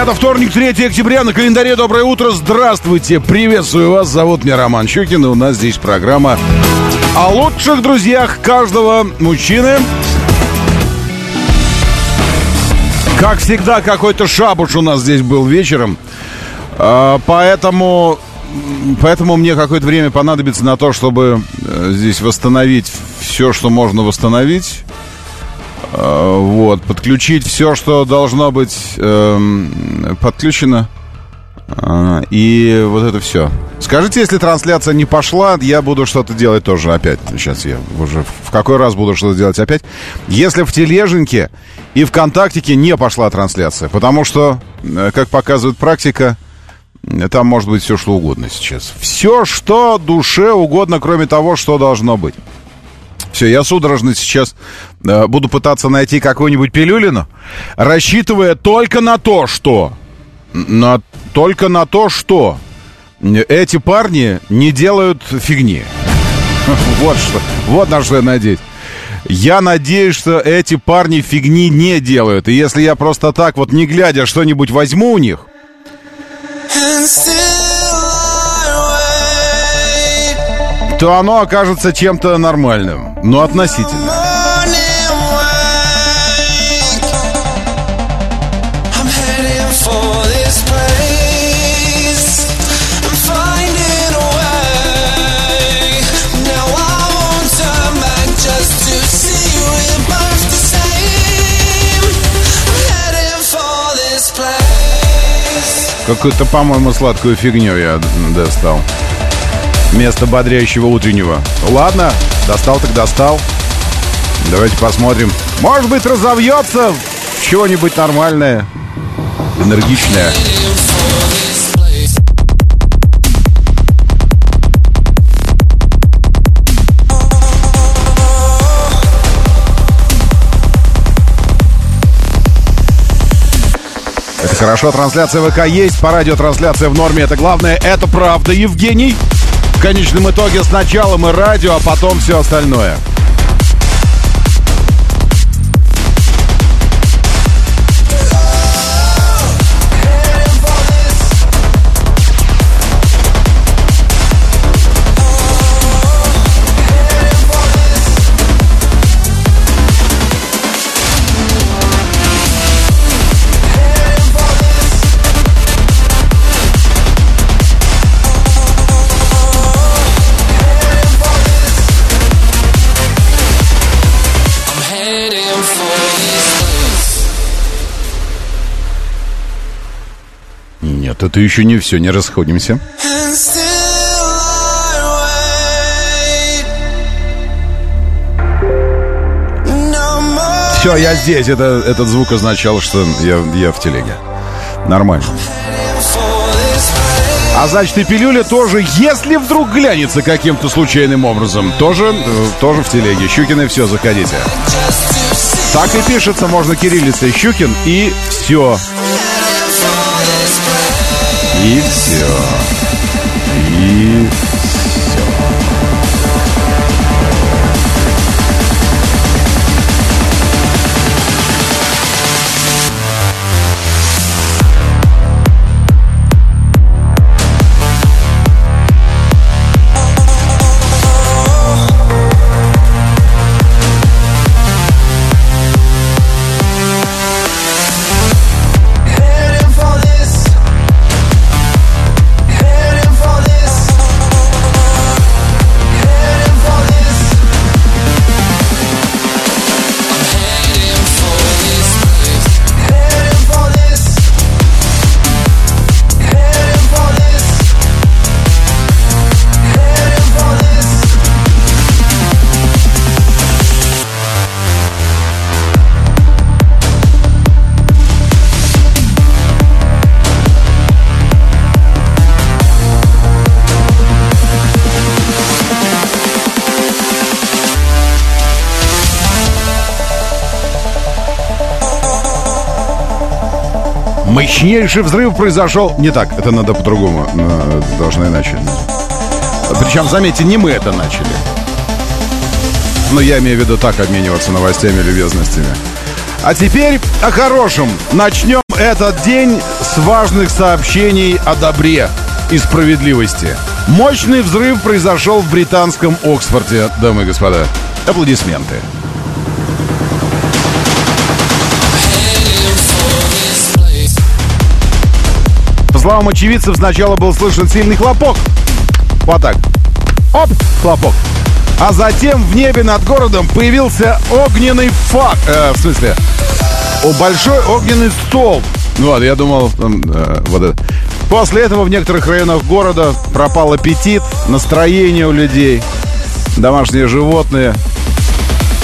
Это вторник, 3 октября, на календаре Доброе утро, здравствуйте, приветствую вас, зовут меня Роман Щукин, и у нас здесь программа о лучших друзьях каждого мужчины. Как всегда, какой-то шабуш у нас здесь был вечером, А, поэтому, поэтому мне какое-то время понадобится на то, чтобы э, здесь восстановить все, что можно восстановить. Э, Вот, подключить все, что должно быть эм, подключено. А, И вот это все. Скажите, если трансляция не пошла, я буду что-то делать тоже опять. Сейчас я уже в какой раз буду что-то делать опять. Если в Тележеньке и ВКонтактике не пошла трансляция, потому что, э, как показывает практика, э, там может быть все, что угодно сейчас. Все, что душе угодно, кроме того, что должно быть. Все, я судорожно сейчас э, буду пытаться найти какую-нибудь пилюлину, рассчитывая только на то, что... На, только на то, что эти парни не делают фигни. Вот что. Вот на что я надеюсь. Я надеюсь, что эти парни фигни не делают. И если я просто так вот не глядя что-нибудь возьму у них, то оно окажется чем-то нормальным. Но относительно. Какую-то, по-моему, сладкую фигню я достал. Вместо бодрящего утреннего. Ладно, достал так достал. Давайте посмотрим. Может быть, разовьется чего-нибудь нормальное, энергичное. Это хорошо, трансляция ВК есть, по радио трансляция в норме, это главное, это правда, Евгений. В конечном итоге сначала мы радио, а потом все остальное. Это еще не все, не расходимся. Все, я здесь. Это, этот звук означал, что я, я в телеге. Нормально. А значит, и пилюля тоже, если вдруг глянется каким-то случайным образом, тоже, тоже в телеге. Щукин и все, заходите. Так и пишется, можно кириллицей Щукин и все. И все. И. Мощнейший взрыв произошел... Не так, это надо по-другому. Должно иначе. Причем, заметьте, не мы это начали. Но я имею в виду так обмениваться новостями, любезностями. А теперь о хорошем. Начнем этот день с важных сообщений о добре и справедливости. Мощный взрыв произошел в британском Оксфорде, дамы и господа. Аплодисменты. Словам очевидцев, сначала был слышен сильный хлопок. Вот так. Оп, хлопок. А затем в небе над городом появился огненный фак. Э, в смысле, большой огненный стол. Ну вот, я думал, там, э, вот это. После этого в некоторых районах города пропал аппетит, настроение у людей, домашние животные,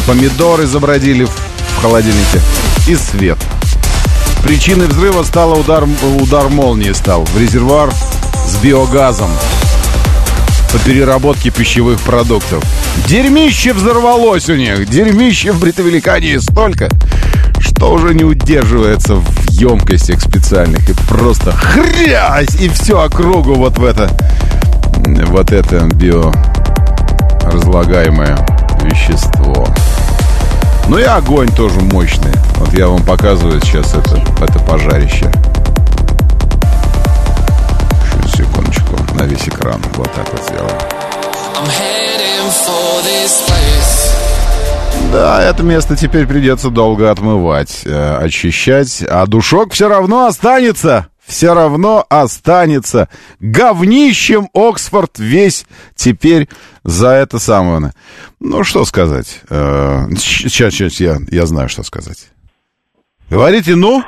помидоры забродили в холодильнике и свет. Причиной взрыва стал удар, удар молнии стал в резервуар с биогазом по переработке пищевых продуктов. Дерьмище взорвалось у них. Дерьмище в Бритовеликании столько, что уже не удерживается в емкостях специальных. И просто хрясь! И всю округу вот в это... Вот это биоразлагаемое вещество. Ну и огонь тоже мощный. Вот я вам показываю сейчас это, это пожарище. Сейчас, секундочку, на весь экран. Вот так вот place. Да, это место теперь придется долго отмывать, э, очищать, а душок все равно останется. Все равно останется. Говнищем Оксфорд весь теперь за это самое. Ну, что сказать? Э, Сейчас, сейчас, я, я знаю, что сказать. Говорите, ну?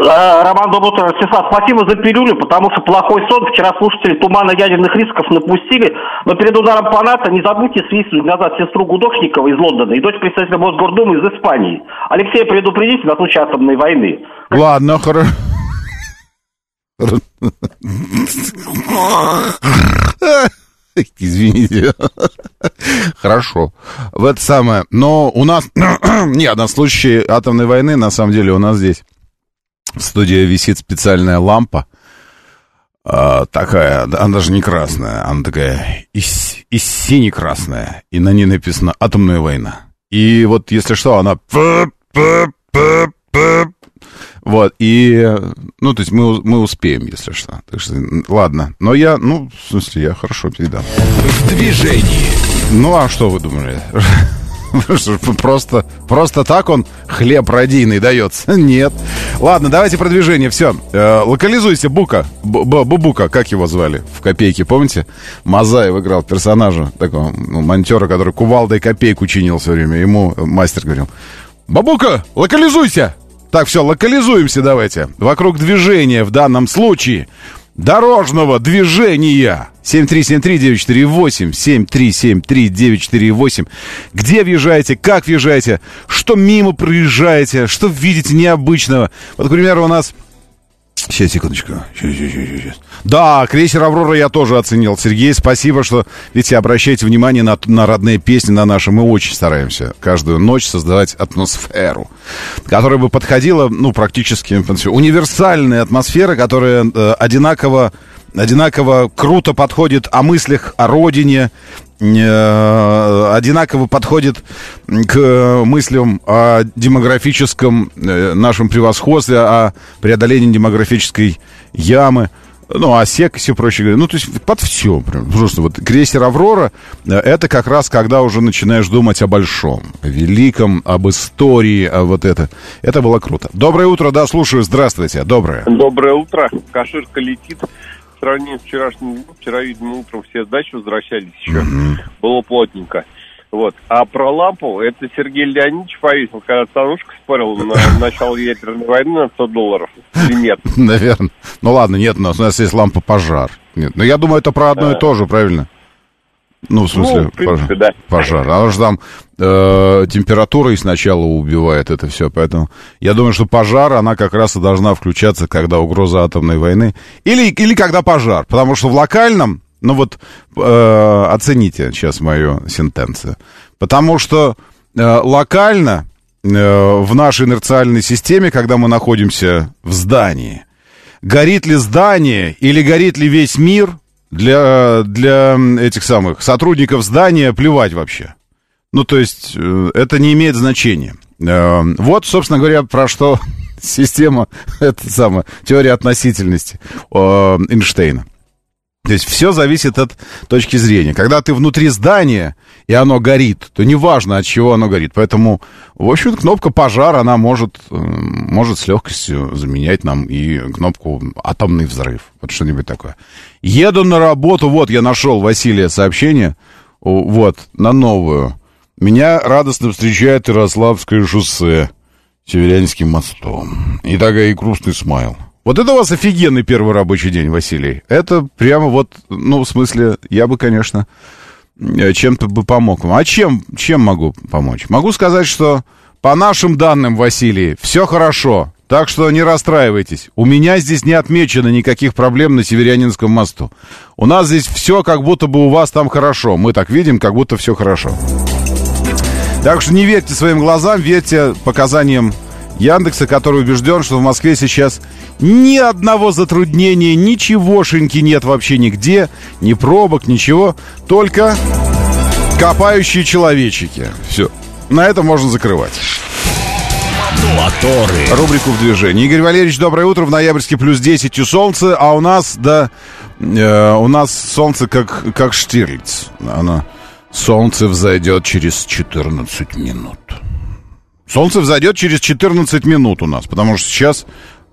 Э, Роман, доброе утро. Ростислав, спасибо за пилюлю, потому что плохой сон. Вчера слушатели тумана ядерных рисков напустили. Но перед ударом по НАТО не забудьте свистнуть назад сестру Гудошникова из Лондона и дочь представителя Мосгордумы из Испании. Алексея предупредите на случай атомной войны. Ладно, хорошо. Извините. Хорошо. В это самое. Но у нас... Нет, на случай атомной войны, на самом деле, у нас здесь в студии висит специальная лампа. а, такая, она даже не красная, она такая и, с- и сине-красная. И на ней написано «Атомная война». И вот, если что, она... Вот, и, ну, то есть мы, мы успеем, если что. Так что, ладно. Но я, ну, в смысле, я хорошо передам. В движении. Ну, а что вы думали? Просто, просто так он хлеб радийный дается? Нет. Ладно, давайте продвижение. Все. Локализуйте Бука. Бу- Бу- Бубука, как его звали в «Копейке», помните? Мазаев играл персонажа, такого ну, монтера, который кувалдой копейку чинил все время. Ему мастер говорил, Бабука, локализуйся! Так, все, локализуемся давайте. Вокруг движения в данном случае. Дорожного движения. 7373948, 7373948. Где въезжаете, как въезжаете, что мимо проезжаете, что видите необычного. Вот, к примеру, у нас... Сейчас, секундочку. Сейчас, сейчас, сейчас. Да, крейсер «Аврора» я тоже оценил. Сергей, спасибо, что, видите, обращаете внимание на, на родные песни, на наши. Мы очень стараемся каждую ночь создавать атмосферу, которая бы подходила, ну, практически универсальная атмосфера, которая э, одинаково, одинаково круто подходит о мыслях, о родине, одинаково подходит к мыслям о демографическом э, нашем превосходстве, о преодолении демографической ямы. Ну, о сексе, проще говоря. Ну, то есть под все. Прям, просто вот крейсер «Аврора» э, это как раз когда уже начинаешь думать о большом, о великом, об истории, о вот это. Это было круто. Доброе утро, да, слушаю. Здравствуйте. Доброе. Доброе утро. Каширка летит. В сравнении с вчерашним днем, вчера, видимо, утром все с дачи возвращались еще. Было плотненько. Вот. А про лампу, это Сергей Леонидович повесил, когда Танушка спорил на начало ядерной войны на 100 долларов. Или нет? Наверное. Ну ладно, нет, у нас, у нас есть лампа пожар. Нет. Но я думаю, это про одно и то же, правильно? Ну, в смысле, Ну, в принципе, пожар. да. пожар. Оно же там э, температурой сначала убивает это все. Поэтому я думаю, что пожар, она как раз и должна включаться, когда угроза атомной войны. Или, или когда пожар. Потому что в локальном, ну вот, э, оцените сейчас мою сентенцию. Потому что э, локально э, в нашей инерциальной системе, когда мы находимся в здании. Горит ли здание или горит ли весь мир, для, для этих самых сотрудников здания плевать вообще. Ну, то есть, э, это не имеет значения. Э, вот, собственно говоря, про что система, это самая, теория относительности э, Эйнштейна. То есть все зависит от точки зрения. Когда ты внутри здания, и оно горит, то неважно, от чего оно горит. Поэтому, в общем, кнопка пожар, она может, э, может с легкостью заменять нам и кнопку атомный взрыв. Вот что-нибудь такое. Еду на работу, вот я нашел Василия сообщение, вот, на новую. Меня радостно встречает Ярославское шоссе Северянским мостом. И такая и грустный смайл. Вот это у вас офигенный первый рабочий день, Василий. Это прямо вот, ну, в смысле, я бы, конечно, э, чем-то бы помог вам. А чем, чем могу помочь? Могу сказать, что по нашим данным, Василий, все хорошо. Так что не расстраивайтесь. У меня здесь не отмечено никаких проблем на Северянинском мосту. У нас здесь все как будто бы у вас там хорошо. Мы так видим, как будто все хорошо. Так что не верьте своим глазам, верьте показаниям Яндекса, который убежден, что в Москве сейчас ни одного затруднения, ничегошеньки нет вообще нигде, ни пробок, ничего, только копающие человечики. Все. На это можно закрывать. Моторы. Рубрику в движении. Игорь Валерьевич, доброе утро. В ноябрьске плюс 10 и солнце, а у нас, да, э, у нас солнце как, как Штирлиц. Оно, солнце взойдет через 14 минут. Солнце взойдет через 14 минут у нас, потому что сейчас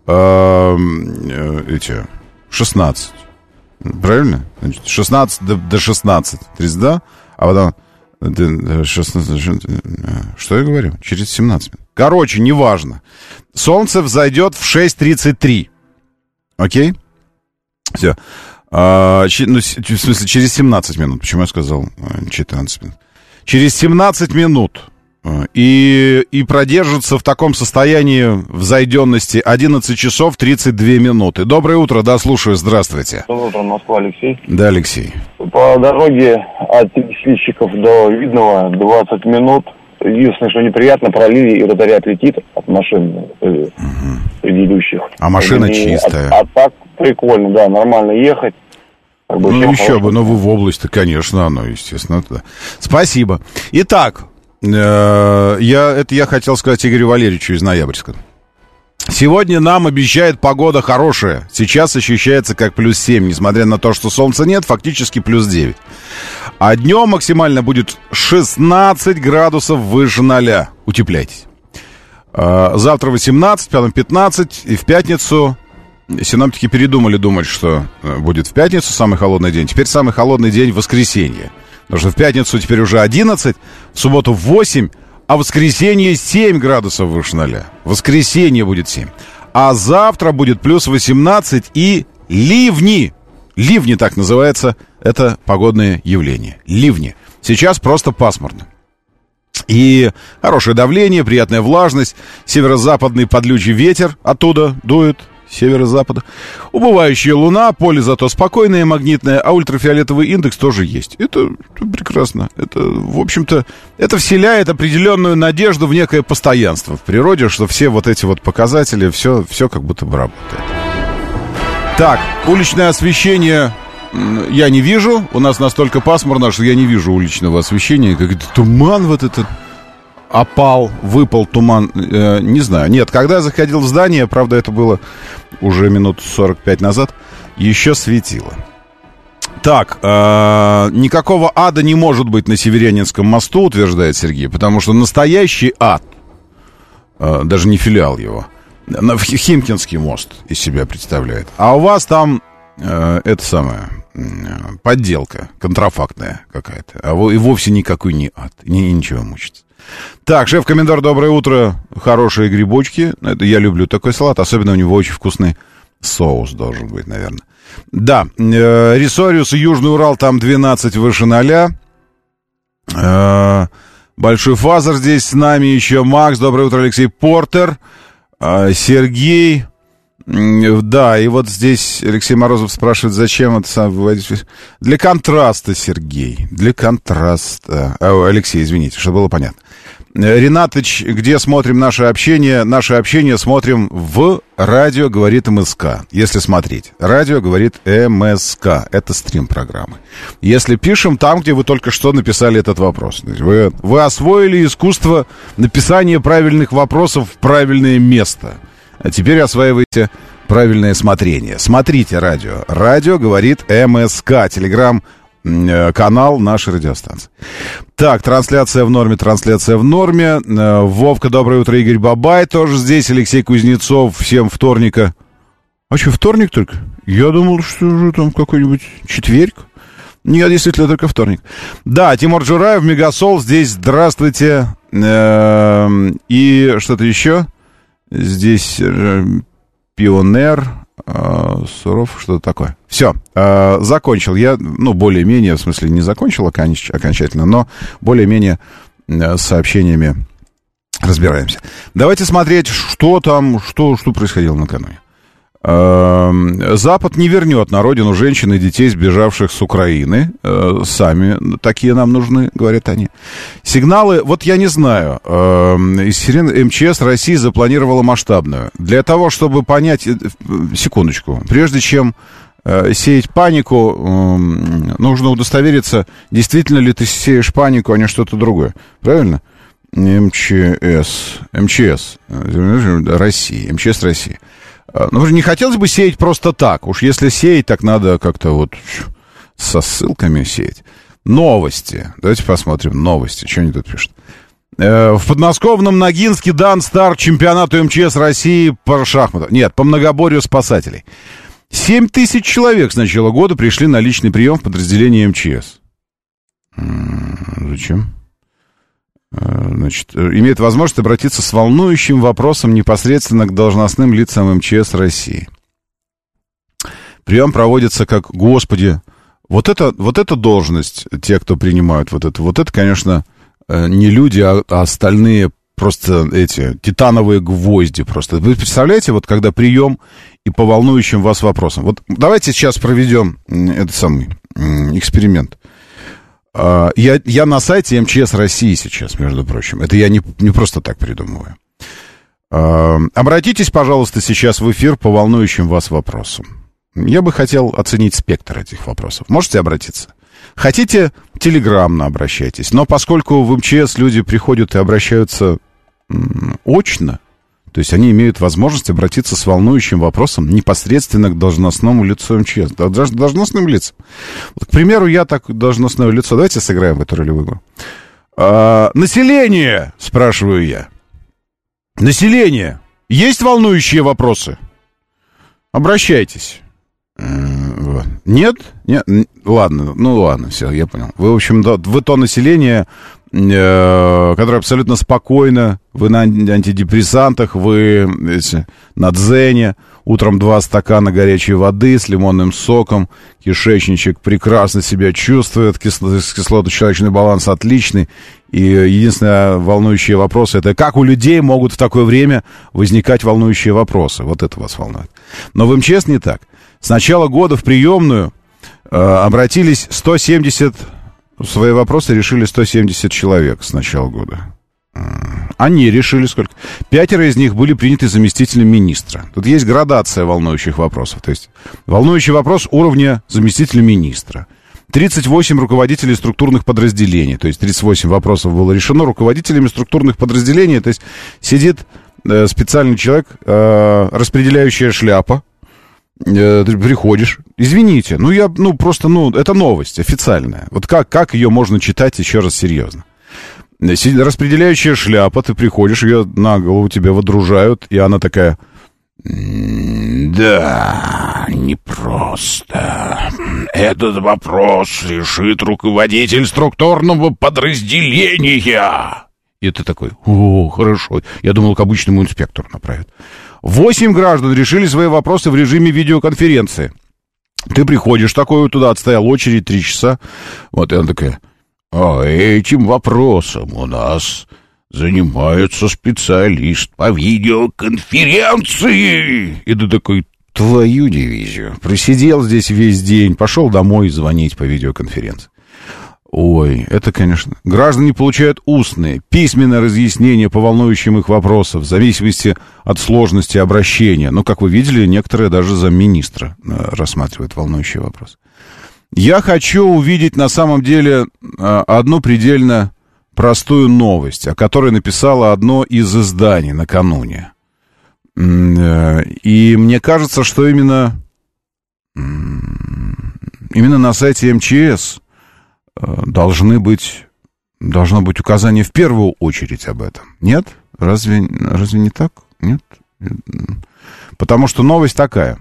э, э, эти 16. Правильно? Значит, 16 до, до 16. 32, а потом 16, что я говорю? Через 17 минут. Короче, неважно. Солнце взойдет в 6.33. Окей? Все. А, ну, в смысле, через 17 минут. Почему я сказал 14 минут? Через 17 минут и, и продержится в таком состоянии взойденности 11 часов 32 минуты. Доброе утро, да, слушаю, здравствуйте. Доброе утро, Москва, Алексей. Да, Алексей. По дороге от Пересильщиков до Видного 20 минут. Единственное, что неприятно, пролили, и ротарят летит от машин угу. предыдущих. А машина И, чистая. А, а так прикольно, да, нормально ехать. Как бы Ну, еще бы, ну вы в области, конечно, оно, естественно. да. Спасибо. Итак, я, это я хотел сказать Игорю Валерьевичу из Ноябрьска. Сегодня нам обещает погода хорошая. Сейчас ощущается как плюс 7, несмотря на то, что солнца нет, фактически плюс 9. А днем максимально будет 16 градусов выше ноля. Утепляйтесь. Э, Завтра 18, потом 15, и в пятницу синоптики передумали думать, что э, будет в пятницу самый холодный день. Теперь самый холодный день воскресенье. Потому что в пятницу теперь уже 11, в субботу 8, а в воскресенье 7 градусов выше ноля. В воскресенье будет 7. А завтра будет плюс 18 и ливни. Ливни так называется. Это погодное явление. Ливни. Сейчас просто пасмурно. И хорошее давление, приятная влажность, северо-западный подлючий ветер оттуда дует, северо-запада. Убывающая луна, поле зато спокойное, магнитное, а ультрафиолетовый индекс тоже есть. Это, это прекрасно. Это, в общем-то, это вселяет определенную надежду в некое постоянство в природе, что все вот эти вот показатели, все, все как будто бы работает. Так, уличное освещение я не вижу. У нас настолько пасмурно, что я не вижу уличного освещения. Как это туман вот этот опал, выпал туман. Э, не знаю. Нет, когда я заходил в здание, правда, это было уже минут 45 назад, еще светило. Так, э, никакого ада не может быть на Северянинском мосту, утверждает Сергей, потому что настоящий ад, э, даже не филиал его, на- Химкинский мост из себя представляет. А у вас там э, это самое э, подделка контрафактная какая-то, а и вовсе никакой не ад, ни, ничего мучиться. Так, шеф-комендар, доброе утро. Хорошие грибочки. Это я люблю такой салат. Особенно у него очень вкусный соус должен быть, наверное. Да, э, Рисориус и Южный Урал там 12 выше ноля. Э, Большой фазер здесь с нами еще. Макс, доброе утро, Алексей Портер. Э, Сергей. Да, и вот здесь Алексей Морозов спрашивает, зачем это сам выводить? Для контраста, Сергей. Для контраста. А, Алексей, извините, чтобы было понятно. Ренатыч, где смотрим наше общение? Наше общение смотрим в радио говорит МСК. Если смотреть. Радио говорит МСК. Это стрим программы. Если пишем там, где вы только что написали этот вопрос. Вы, вы освоили искусство написания правильных вопросов в правильное место. А теперь осваивайте правильное смотрение. Смотрите радио. Радио говорит МСК. Телеграм канал нашей радиостанции. Так, трансляция в норме, трансляция в норме. Э, Вовка, доброе утро. Игорь Бабай тоже здесь. Алексей Кузнецов. Всем вторника. А что, вторник только? Я думал, что уже там какой-нибудь четверг. Нет, действительно, только вторник. Да, Тимур Джураев, Мегасол здесь. Здравствуйте. Эм, И что-то еще. Здесь э, Пионер, э, Суров, что-то такое. Все, закончил я, ну, более-менее, в смысле, не закончил оконч- окончательно, но более-менее э, сообщениями разбираемся. Давайте смотреть, что там, что, что происходило накануне. Эм, Запад не вернет на родину женщин и детей, сбежавших с Украины. Э, Сами такие нам нужны, говорят они. Сигналы, вот я не знаю, эм, МЧС России запланировала масштабную. Для того, чтобы понять, э, секундочку, прежде чем э, сеять панику, эм, нужно удостовериться, действительно ли ты сеешь панику, а не что-то другое. Правильно? МЧС. МЧС. э, России. МЧС России. А, Ну, не хотелось бы сеять просто так. Уж если сеять, так надо как-то вот со ссылками сеять. Новости. Давайте посмотрим новости. Что они тут пишут? Э, В подмосковном Ногинске дан старт чемпионату МЧС России по шахматам. Нет, по многоборью спасателей. 7 тысяч человек с начала года пришли на личный прием в подразделение МЧС. Зачем? Э, Значит, э, имеет возможность обратиться с волнующим вопросом непосредственно к должностным лицам МЧС России. Прием проводится как, господи, вот это, вот эта должность, те, кто принимают вот это, вот это, конечно, э, не люди, а, а остальные просто эти титановые гвозди просто. Вы представляете, вот когда прием и по волнующим вас вопросам. Вот давайте сейчас проведем этот самый эксперимент. А, Я, я на сайте МЧС России сейчас, между прочим. Это я не, не просто так придумываю. А, Обратитесь, пожалуйста, сейчас в эфир по волнующим вас вопросам. Я бы хотел оценить спектр этих вопросов. Можете обратиться? Хотите, телеграммно обращайтесь. Но поскольку в МЧС люди приходят и обращаются очно, то есть они имеют возможность обратиться с волнующим вопросом непосредственно к должностному лицу МЧС, да, даже должностным лицам. Вот, к примеру, я так должностное лицо. Давайте сыграем в эту ролевую игру. А, население, спрашиваю я. Население, есть волнующие вопросы? Обращайтесь. Нет? Нет? Ладно, ну ладно, все, я понял. Вы, в общем, да, вы то население, э, которое абсолютно спокойно, вы на ан- антидепрессантах, вы эти, на дзене, утром два стакана горячей воды с лимонным соком, кишечничек прекрасно себя чувствует, кисло- кислотно-щелочный баланс отличный, и единственное волнующие вопросы, это как у людей могут в такое время возникать волнующие вопросы, вот это вас волнует. Но в МЧС не так. С начала года в приемную э, обратились 170... Свои вопросы решили 170 человек с начала года. Они решили сколько? Пятеро из них были приняты заместителем министра. Тут есть градация волнующих вопросов. То есть волнующий вопрос уровня заместителя министра. 38 руководителей структурных подразделений. То есть 38 вопросов было решено руководителями структурных подразделений. То есть сидит э, специальный человек, э, распределяющая шляпа, Э, ты приходишь, извините, ну я, ну просто, ну это новость официальная. Вот как, как ее можно читать еще раз серьезно? Распределяющая шляпа, ты приходишь, ее на голову тебе водружают, и она такая... «М, Да, непросто. Этот вопрос решит руководитель структурного подразделения. И ты такой, о, хорошо. Я думал, к обычному инспектору направят. Восемь граждан решили свои вопросы в режиме видеоконференции. Ты приходишь такой туда, отстоял очередь три часа. Вот, и она такая, а этим вопросом у нас занимается специалист по видеоконференции. И ты такой, твою дивизию. Просидел здесь весь день, пошел домой звонить по видеоконференции. Ой, это, конечно. Граждане получают устные, письменное разъяснение по волнующим их вопросам, в зависимости от сложности обращения. Ну, как вы видели, некоторые даже замминистра э, рассматривают волнующий вопрос. Я хочу увидеть на самом деле э, одну предельно простую новость, о которой написало одно из изданий накануне. Э, И мне кажется, что именно, именно на сайте МЧС должны быть, должно быть указание в первую очередь об этом. Нет? Разве, разве не так? Нет? Потому что новость такая.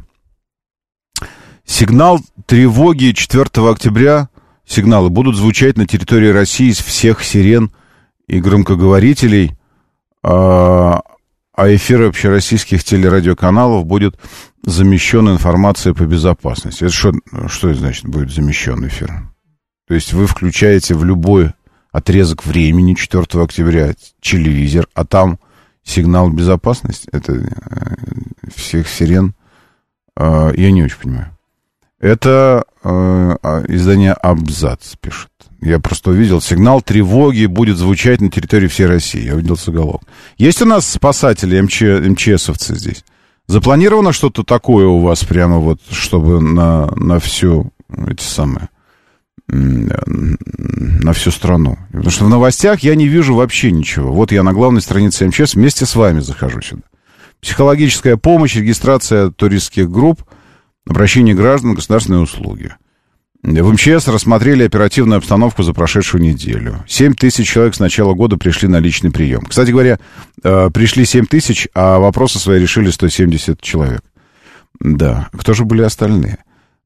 Сигнал тревоги 4 октября, сигналы будут звучать на территории России из всех сирен и громкоговорителей, а а эфиры общероссийских телерадиоканалов будет замещен информацией по безопасности. Это что, что значит будет замещен эфир? То есть вы включаете в любой отрезок времени 4 октября телевизор, а там сигнал безопасности, это э, всех сирен, э, я не очень понимаю. Это э, а, издание Абзац пишет. Я просто увидел, сигнал тревоги будет звучать на территории всей России. Я увидел заголовок. Есть у нас спасатели, МЧ, МЧСовцы здесь? Запланировано что-то такое у вас прямо вот, чтобы на, на всю, эти самые, на всю страну? Потому что в новостях я не вижу вообще ничего. Вот я на главной странице МЧС вместе с вами захожу сюда. Психологическая помощь, регистрация туристских групп, обращение граждан, государственные услуги. В МЧС рассмотрели оперативную обстановку за прошедшую неделю. 7 тысяч человек с начала года пришли на личный прием. Кстати говоря, э, пришли 7 тысяч, а вопросы свои решили 170 человек. Да, кто же были остальные?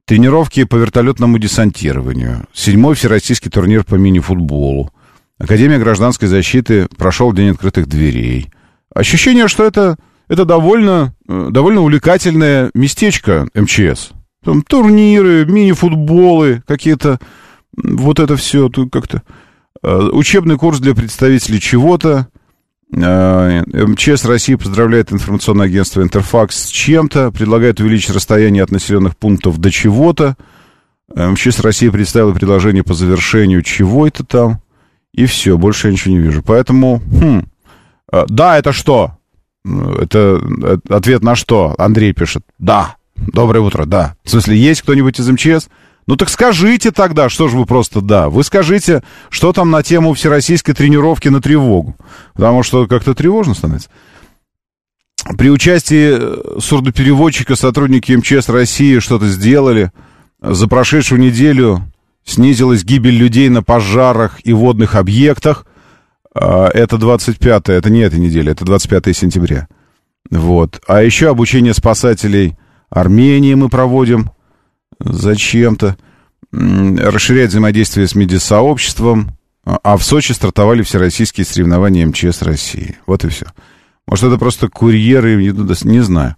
Тренировки по вертолетному десантированию. Седьмой всероссийский турнир по мини-футболу. Академия гражданской защиты прошел День открытых дверей. Ощущение, что это, это довольно, э, довольно увлекательное местечко МЧС. Там турниры, мини-футболы, какие-то... Вот это все как-то... э, Учебный курс для представителей чего-то. Э, МЧС России поздравляет информационное агентство «Интерфакс» с чем-то, предлагает увеличить расстояние от населенных пунктов до чего-то. Э, МЧС России представила предложение по завершению чего это там. И все, больше я ничего не вижу. Поэтому, хм, э, да, это что? Это ответ на что? Андрей пишет. Да. Доброе утро, да. В смысле, есть кто-нибудь из МЧС? Ну так скажите тогда, что же вы просто да. Вы скажите, что там на тему всероссийской тренировки на тревогу. Потому что как-то тревожно становится. При участии э, сурдопереводчика сотрудники МЧС России что-то сделали. За прошедшую неделю снизилась гибель людей на пожарах и водных объектах. А, Это 25 это не эта неделя, это 25 сентября. Вот. А еще обучение спасателей Армении мы проводим зачем-то. Расширять взаимодействие с медиасообществом. А а в Сочи стартовали всероссийские соревнования МЧС России. Вот и все. Может, это просто курьеры, не, знаю.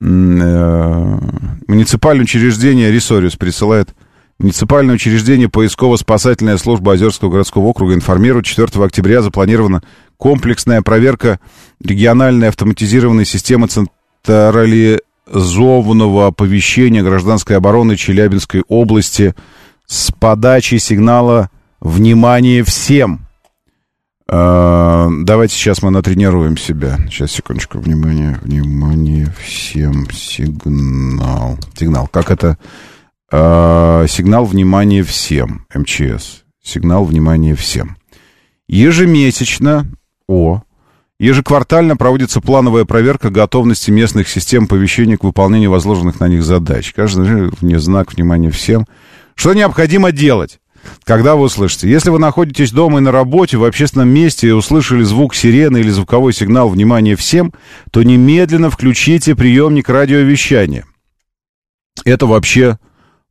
Э, Муниципальное учреждение Ресориус присылает Муниципальное учреждение поисково-спасательная служба Озерского городского округа информирует, 4 октября запланирована комплексная проверка региональной автоматизированной системы централизованного оповещения гражданской обороны Челябинской области с подачей сигнала «Внимание всем!». Э, Давайте сейчас мы натренируем себя. Сейчас, секундочку. Внимание, внимание всем. Сигнал. Сигнал. Как это? Э, Сигнал внимания всем. МЧС. Сигнал внимания всем. Ежемесячно, о, ежеквартально проводится плановая проверка готовности местных систем оповещения к выполнению возложенных на них задач. Каждый вне знак внимания всем. Что необходимо делать? Когда вы услышите? Если вы находитесь дома и на работе, в общественном месте и услышали звук сирены или звуковой сигнал «Внимание всем», то немедленно включите приемник радиовещания. Это вообще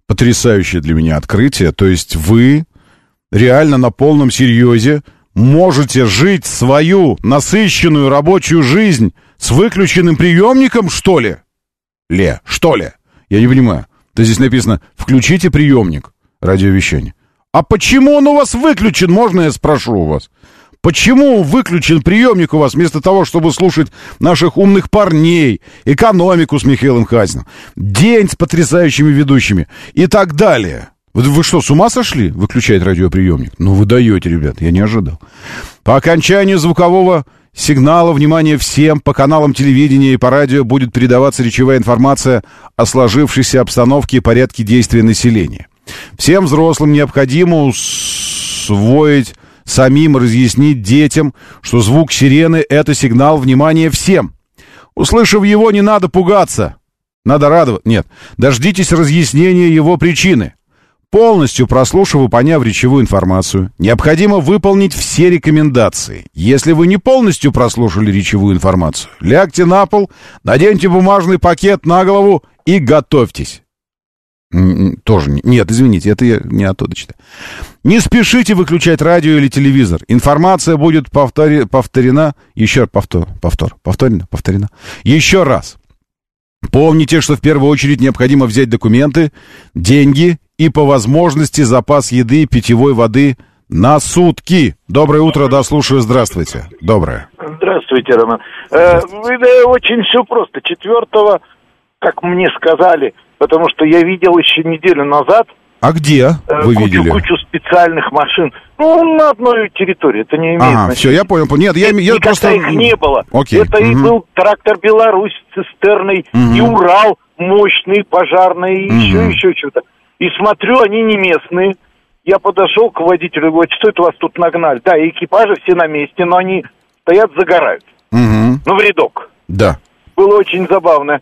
потрясающее для меня открытие. То есть вы реально на полном серьезе можете жить свою насыщенную рабочую жизнь с выключенным приемником, что ли? Ле, что ли? Я не понимаю. То здесь написано «включите приемник радиовещания». А почему он у вас выключен, можно я спрошу у вас? Почему выключен приемник у вас вместо того, чтобы слушать наших умных парней, экономику с Михаилом Хазиным, день с потрясающими ведущими и так далее? Вы, что, с ума сошли? Выключает радиоприемник. Ну, вы даете, ребят, я не ожидал. По окончанию звукового сигнала, внимание всем, по каналам телевидения и по радио будет передаваться речевая информация о сложившейся обстановке и порядке действия населения. Всем взрослым необходимо усвоить самим разъяснить детям, что звук сирены — это сигнал внимания всем. Услышав его, не надо пугаться. Надо радоваться. Нет, дождитесь разъяснения его причины. Полностью прослушав и поняв речевую информацию, необходимо выполнить все рекомендации. Если вы не полностью прослушали речевую информацию, лягте на пол, наденьте бумажный пакет на голову и готовьтесь. Тоже не- нет, извините, это я не оттуда читаю. Не спешите выключать радио или телевизор. Информация будет повтори- повторена. Еще повтор, повтор, повторена, повторена. Еще раз. Помните, что в первую очередь необходимо взять документы, деньги и по возможности запас еды и питьевой воды на сутки. Доброе утро, да, слушаю, здравствуйте. Доброе. Здравствуйте, Роман. Э, вы, да, очень все просто. Четвертого, как мне сказали, потому что я видел еще неделю назад А где э, вы кучу, видели? кучу специальных машин. Ну, на одной территории. Это не имеет Ага, значения. все, я понял. Нет, я, я просто... их не было. Окей. Это и мгм. был трактор Беларусь с цистерной, и Урал мощный, пожарный, и еще, Мгм. еще что-то. И смотрю, они не местные. Я подошел к водителю, говорю, что это вас тут нагнали? Да, и экипажи все на месте, но они стоят, загорают. Мгм. Ну, в рядок. Да. Было очень забавно.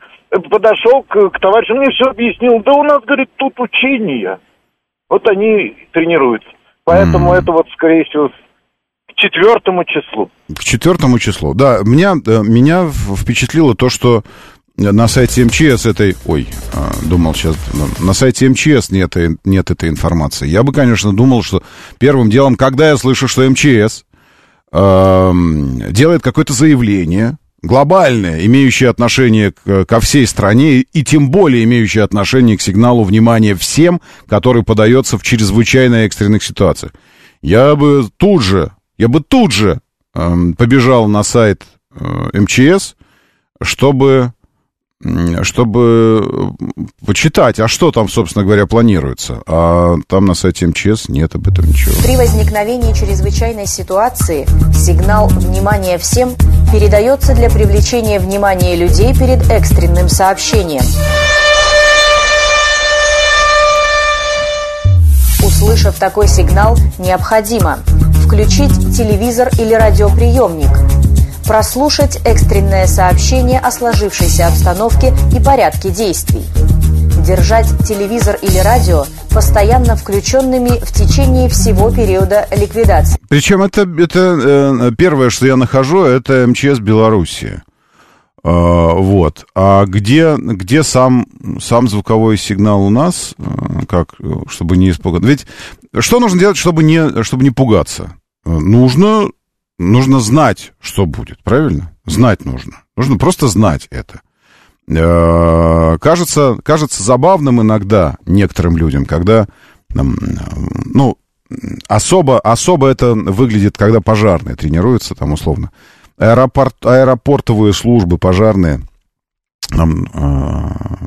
Подошел к, к товарищу, мне все объяснил. Да у нас, говорит, тут учения. Вот они тренируются. Поэтому это вот, скорее всего, к четвертому числу. К четвертому числу. Да, меня, э, меня впечатлило то, что на сайте МЧС этой... Ой, а, думал сейчас... На сайте МЧС нет, э- нет этой информации. Я бы, конечно, думал, что первым делом, когда я слышу, что МЧС эм, делает какое-то заявление глобальное, имеющее отношение к- ко всей стране и тем более имеющее отношение к сигналу внимания всем, который подается в чрезвычайно экстренных ситуациях. Я бы тут же, я бы тут же эм, побежал на сайт э, МЧС, чтобы, чтобы э, почитать, а что там, собственно говоря, планируется. А там на сайте МЧС нет об этом ничего. При возникновении чрезвычайной ситуации сигнал «Внимание всем» передается для привлечения внимания людей перед экстренным сообщением. Услышав такой сигнал, необходимо включить телевизор или радиоприемник, прослушать экстренное сообщение о сложившейся обстановке и порядке действий, держать телевизор или радио постоянно включенными в течение всего периода ликвидации. Причем это, это э, первое, что я нахожу, это МЧС Белоруссии. А, вот. А где, где сам, сам звуковой сигнал у нас, э, как, э, чтобы не испугаться? Ведь что нужно делать, чтобы не, чтобы не пугаться? Нужно, нужно знать, что будет, правильно? Знать нужно. Нужно просто знать это. Э, Кажется, кажется забавным иногда некоторым людям, когда, ну, особо, особо это выглядит, когда пожарные тренируются, там, условно. Аэропорт, аэропортовые службы пожарные там, э,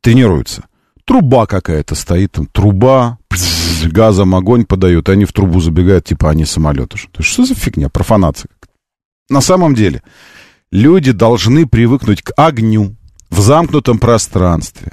тренируются. Труба какая-то стоит, там, труба, пзз, газом огонь подают, и они в трубу забегают, типа они самолеты. Что, что за фигня, профанация? На самом деле, люди должны привыкнуть к огню в замкнутом пространстве.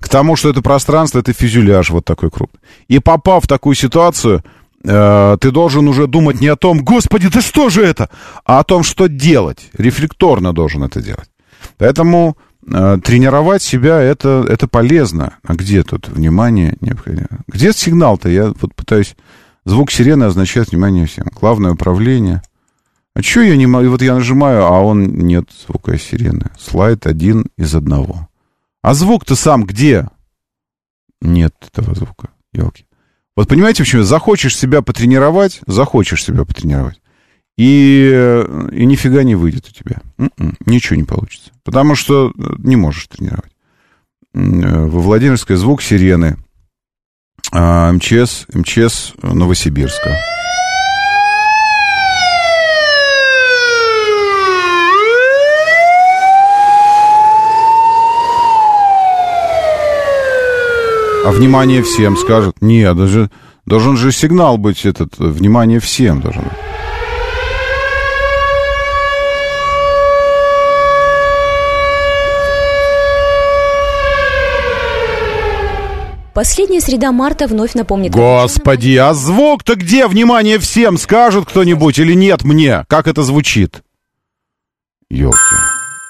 К тому, что это пространство, это фюзеляж вот такой крупный. И попав в такую ситуацию, э, ты должен уже думать не о том, господи, да что же это, а о том, что делать. Рефлекторно должен это делать. Поэтому тренировать себя это, это полезно. А где тут внимание необходимо? Где сигнал-то? Я вот пытаюсь... Звук сирены означает внимание всем. Главное управление. А что я не могу? Вот я нажимаю, а он нет звука сирены. Слайд один из одного. А звук-то сам где? Нет этого звука. Елки. Вот понимаете, почему? Захочешь себя потренировать, захочешь себя потренировать. И, э, и нифига не выйдет у тебя. М-м, ничего не получится. Потому что э, не можешь тренировать. Э, Во Владимирской звук сирены. А, МЧС, МЧС Новосибирска. А внимание всем скажет. Нет, даже должен же сигнал быть этот. Внимание всем должен быть. Последняя среда марта вновь напомнит... Господи, а звук-то где? Внимание всем! Скажет кто-нибудь или нет мне? Как это звучит? Ёлки.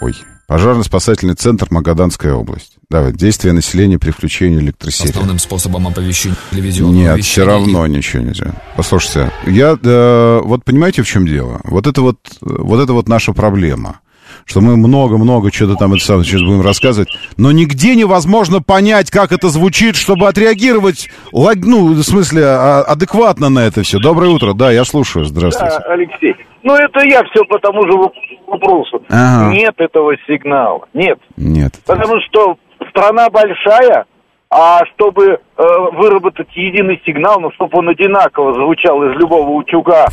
Ой. Пожарно-спасательный центр Магаданская область. Давай, действие населения при включении электросети. Основным способом оповещения телевизионного Нет, вещания все равно ничего нельзя. Послушайте, я, э, вот понимаете, в чем дело? Вот это вот, вот это вот наша проблема. Что мы много-много что-то там это самое сейчас будем рассказывать, но нигде невозможно понять, как это звучит, чтобы отреагировать, ну, в смысле, а- адекватно на это все. Доброе утро, да, я слушаю, здравствуйте. Да, Алексей. Ну, это я все по тому же воп- вопросу. Ага. Нет этого сигнала. Нет. Нет. Потому что страна большая, а чтобы э, выработать единый сигнал, ну, чтобы он одинаково звучал из любого утюга,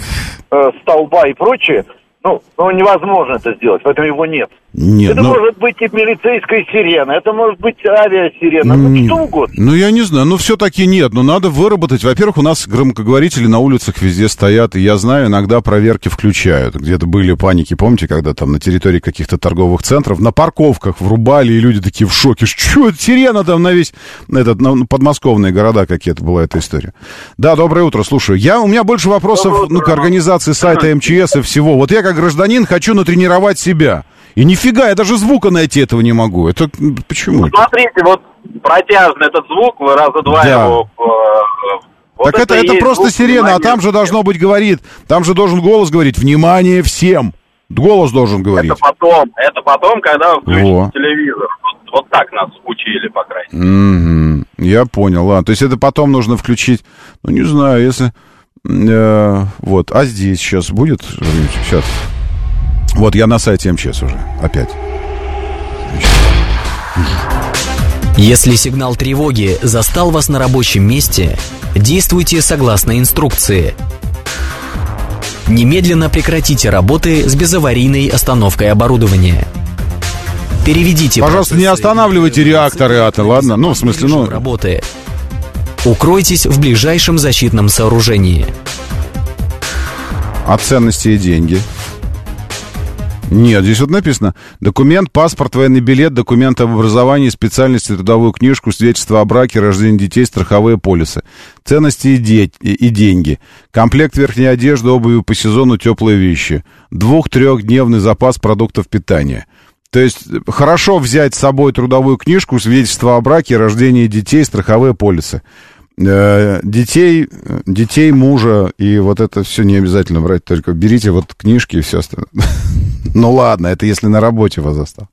э, столба и прочее, ну, ну, невозможно это сделать, поэтому его нет. Нет, это ну- может быть и милицейская сирена, это может быть авиасирена, ну, что угодно. Ну, я не знаю, ну, все-таки нет, ну, надо выработать. Во-первых, у нас громкоговорители на улицах везде стоят, и я знаю, иногда проверки включают. Где-то были паники, помните, когда там на территории каких-то торговых центров на парковках врубали, и люди такие в шоке. Что это сирена там на весь, этот, на подмосковные города какие-то была эта история. Да, доброе утро, слушаю. Я, у меня больше вопросов, ну, к организации сайта МЧС и всего. Вот я, как гражданин, хочу натренировать себя. И нифига, я даже звука найти этого не могу. Это почему? это? Смотрите, вот протяжный этот звук, вы раза два Да. его... э, вот так это, это есть просто звук сирена, а внимания там же должно быть говорит, там же должен голос говорить, внимание всем. Голос должен говорить. Это потом, это потом, когда вы включите Во. телевизор. Вот, вот так нас учили, по крайней мере. Мгм. Я понял, ладно. То есть это потом нужно включить, ну не знаю, если... э, вот, а здесь сейчас будет? Сейчас. Вот я на сайте МЧС уже, опять. Если сигнал тревоги застал вас на рабочем месте, действуйте согласно инструкции. Немедленно прекратите работы с безаварийной остановкой оборудования. Переведите Пожалуйста, не останавливайте реакторы атомные, ладно? Ну, в смысле, ну... работы. Укройтесь в ближайшем защитном сооружении. А ценности и деньги? Нет, здесь вот написано. Документ, паспорт, военный билет, документ об образовании, специальности, трудовую книжку, свидетельство о браке, рождении детей, страховые полисы. Ценности и, де- и- деньги. Комплект верхней одежды, обуви по сезону, теплые вещи. Двух-трехдневный запас продуктов питания. То есть хорошо взять с собой трудовую книжку, свидетельство о браке, рождении детей, страховые полисы. Э, детей, детей мужа и вот это все не обязательно брать, только берите вот книжки и все остальное. Ну ладно, это если на работе вас застал.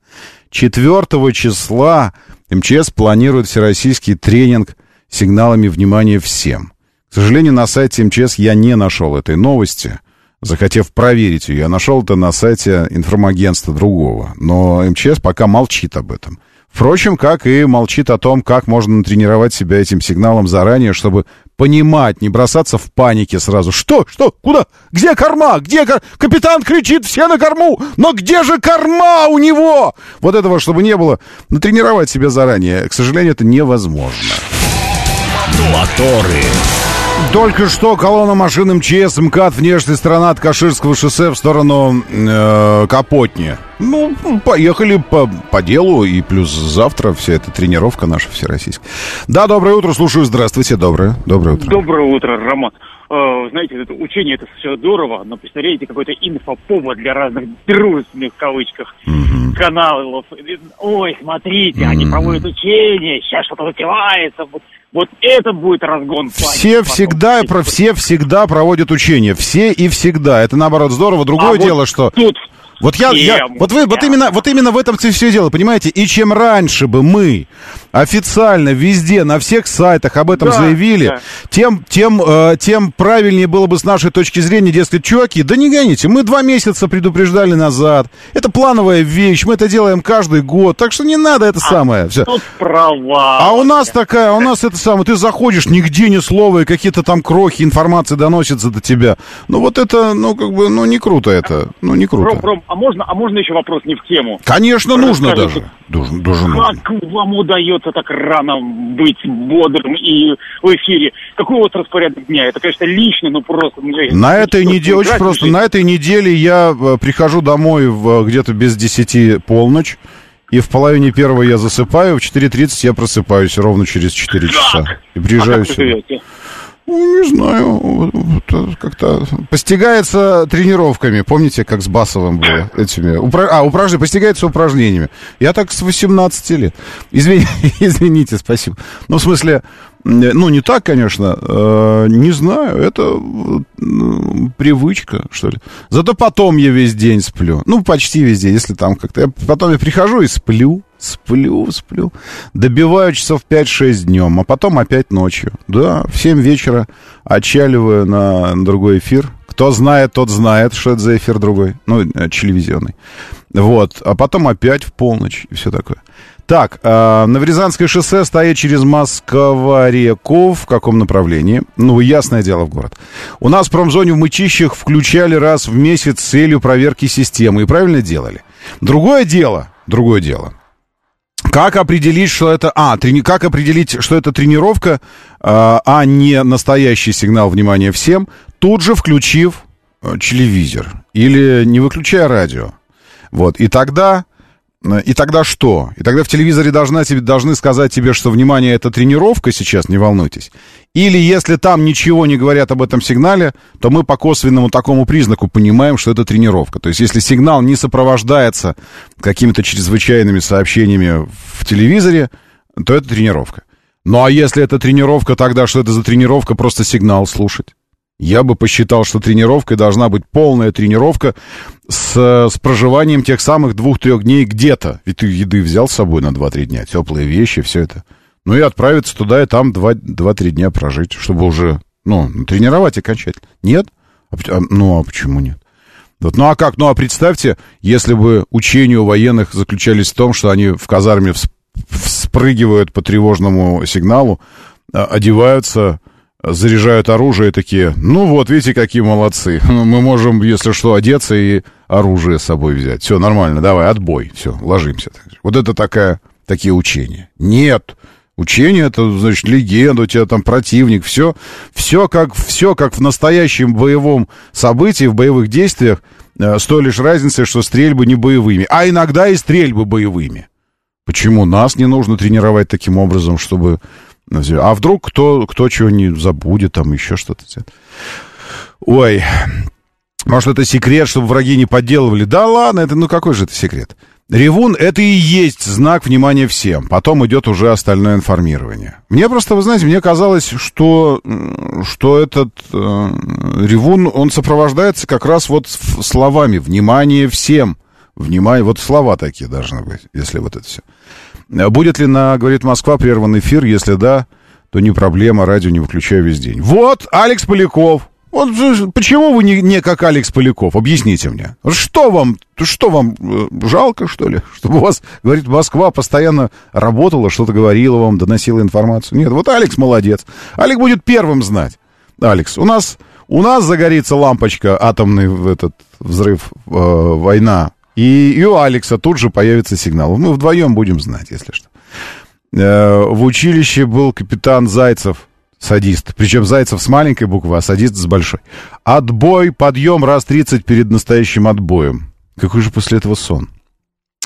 4 числа МЧС планирует всероссийский тренинг сигналами внимания всем. К сожалению, на сайте МЧС я не нашел этой новости. Захотев проверить ее, я нашел это на сайте информагентства другого. Но МЧС пока молчит об этом. Впрочем, как и молчит о том, как можно натренировать себя этим сигналом заранее, чтобы понимать, не бросаться в панике сразу. Что? Что? Куда? Где корма? Где кор... Капитан кричит, все на корму! Но где же корма у него? Вот этого, чтобы не было. Натренировать себя заранее, к сожалению, это невозможно. Моторы. Только что колонна машин МЧС МКАД внешняя сторона от Каширского шоссе в сторону э, Капотни. Ну, поехали по, по делу, и плюс завтра вся эта тренировка наша всероссийская. Да, доброе утро, слушаю, здравствуйте, доброе, доброе утро. Доброе утро, Роман. Э, знаете, это учение это все здорово, но представляете, какой-то инфоповод для разных дружественных в кавычках каналов. Ой, смотрите, они проводят учения, сейчас что-то затевается. Вот, вот это будет разгон. Все всегда, про все всегда проводят учения, все и всегда. Это наоборот здорово. Другое А вот дело, что тут вот я, я вот вы, вот именно, вот именно в этом все дело, понимаете? И чем раньше бы мы официально везде на всех сайтах об этом Да, заявили, да. тем, тем, э, тем правильнее было бы с нашей точки зрения, дескать, чуваки, да не гоните, мы два месяца предупреждали назад. Это плановая вещь, мы это делаем каждый год, так что не надо это самое. Все. тут права. А у нас такая, у нас это самое, ты заходишь, нигде ни слова, и какие-то там крохи информации доносятся до тебя. Ну вот это, ну как бы, ну не круто это, ну не круто. Ром, Ром, а можно, а можно еще вопрос не в тему? Конечно, нужно Расскажите, даже. Должен, должен. Как вам удается так рано быть бодрым и в эфире? Какой у вас распорядок дня? Это, конечно, лично, но просто... ну, На этой неделе, очень просто, на этой неделе я э, прихожу домой в, э, где-то без 10 полночь, и в половине первого я засыпаю, в 4.30 я просыпаюсь ровно через 4 часа. И А приезжаю вы сюда. Ну, не знаю, э, как-то постигается тренировками. Помните, как с Басовым было? Этими, упра- А, упражнения, постигается упражнениями. Я так с 18 лет. Извини- извините, спасибо. Ну, в смысле, ну, не так, конечно. э, не знаю, это э, привычка, что ли. Зато потом я весь день сплю. Ну, почти весь день, если там как-то... Я, потом я прихожу и сплю. Сплю, сплю. Добиваю часов 5-6 днем, а потом опять ночью. Да, в 7 вечера отчаливаю на другой эфир. Кто знает, тот знает, что это за эфир другой. Ну, э, телевизионный. Вот. А потом опять в полночь и все такое. Так, э, Новорязанское шоссе стоит через Москва-реку. В каком направлении? Ну, ясное дело, в город. У нас в промзоне в Мытищах включали раз в месяц с целью проверки системы. И правильно делали. Другое дело, другое дело. Как определить, что это... А, трени... как определить, что это тренировка, э, а не настоящий сигнал внимания всем, тут же включив э, телевизор или не выключая радио. Вот, и тогда... э, И тогда что? И тогда в телевизоре должна тебе, должны сказать тебе, что, внимание, это тренировка сейчас, не волнуйтесь. Или если там ничего не говорят об этом сигнале, то мы по косвенному такому признаку понимаем, что это тренировка. То есть если сигнал не сопровождается какими-то чрезвычайными сообщениями в телевизоре, то это тренировка. Ну а если это тренировка, тогда что это за тренировка? Просто сигнал слушать. Я бы посчитал, что тренировкой должна быть полная тренировка с, с проживанием тех самых двух-трех дней где-то. Ведь ты еды взял с собой на 2-3 дня, теплые вещи, все это. Ну и отправиться туда и там 2-3 дня прожить, чтобы уже, ну, тренировать окончательно. Нет? А а, ну, а почему нет? Вот, ну а как? Ну а представьте, если бы учения у военных заключались в том, что они в казарме вс- вспрыгивают по тревожному сигналу, а, одеваются, заряжают оружие такие, ну вот, видите, какие молодцы. Ну, Мы можем, если что, одеться и оружие с собой взять. Все, нормально, давай, отбой. Все, ложимся. Вот это такая, такие учения. Нет. Учение это, значит, легенда, у тебя там противник, все, все как, все как в настоящем боевом событии, в боевых действиях, э, с той лишь разницей, что стрельбы не боевыми, а иногда и стрельбы боевыми. Почему нас не нужно тренировать таким образом, чтобы... А вдруг кто, кто чего не забудет, там еще что-то. Ой, может, это секрет, чтобы враги не подделывали? Да ладно, это ну какой же это секрет? Ревун — это и есть знак внимания всем. Потом идет уже остальное информирование. Мне просто, вы знаете, мне казалось, что, что этот э, ревун, он сопровождается как раз вот словами «внимание всем». Внимание, вот слова такие должны быть, если вот это все. Будет ли на «Говорит Москва» прерван эфир? Если да, то не проблема, радио не выключаю весь день. Вот, Алекс Поляков. Вот почему вы не, не как Алекс Поляков? Объясните мне. Что вам, что вам э, жалко, что ли? Чтобы у вас, говорит, Москва постоянно работала, что-то говорила вам, доносила информацию. Нет, вот Алекс молодец. Алекс будет первым знать. Алекс, у нас, у нас загорится лампочка, атомный в этот взрыв, э, война. И, и у Алекса тут же появится сигнал. Мы вдвоем будем знать, если что. Э, в училище был капитан Зайцев, садист. Причем Зайцев с маленькой буквы, а садист с большой. Отбой, подъем раз 30 перед настоящим отбоем. Какой же после этого сон?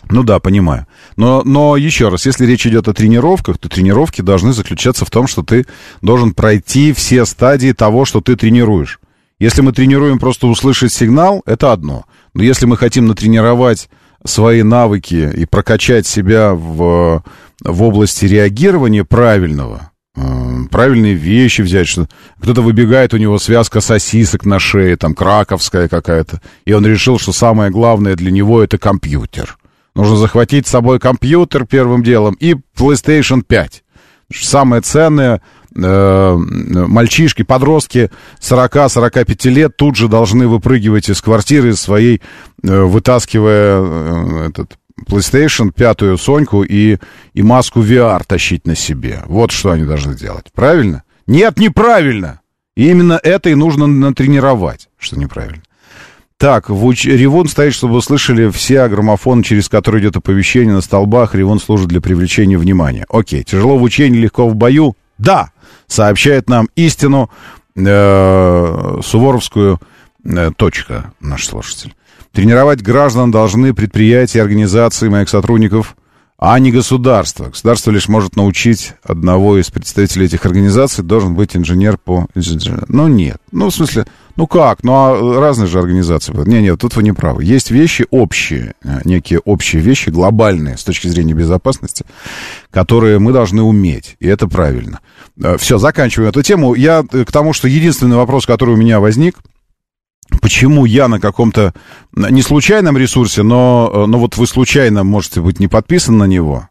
Ну да, понимаю. Но, но еще раз, если речь идет о тренировках, то тренировки должны заключаться в том, что ты должен пройти все стадии того, что ты тренируешь. Если мы тренируем просто услышать сигнал, это одно. Но если мы хотим натренировать свои навыки и прокачать себя в, в области реагирования правильного, э, правильные вещи взять, что кто-то выбегает, у него связка сосисок на шее, там, краковская какая-то, и он решил, что самое главное для него это компьютер. Нужно захватить с собой компьютер первым делом и PlayStation 5. Самое ценное, э, мальчишки, подростки 40-45 лет тут же должны выпрыгивать из квартиры своей, э, вытаскивая э, этот PlayStation, пятую Соньку и, и маску VR тащить на себе. Вот что они должны делать. Правильно? Нет, неправильно! И именно это и нужно натренировать, что неправильно. Так, в уч... Ревун стоит, чтобы вы слышали все граммофоны, через которые идет оповещение на столбах. Ревун служит для привлечения внимания. Окей, тяжело в учении, легко в бою? Да, сообщает нам истину э, суворовскую э, точка, наш слушатель. Тренировать граждан должны предприятия организации моих сотрудников, а не государство. Государство лишь может научить одного из представителей этих организаций, должен быть инженер по... Ну, нет. Ну, в смысле, ну как? Ну, а разные же организации. Не, нет, тут вы не правы. Есть вещи общие, э, некие общие вещи, глобальные с точки зрения безопасности, которые мы должны уметь. И это правильно. Все, заканчиваем эту тему. Я э, к тому, что единственный вопрос, который у меня возник, почему я на каком-то не случайном ресурсе, но, э, но вот вы случайно можете быть не подписан на него,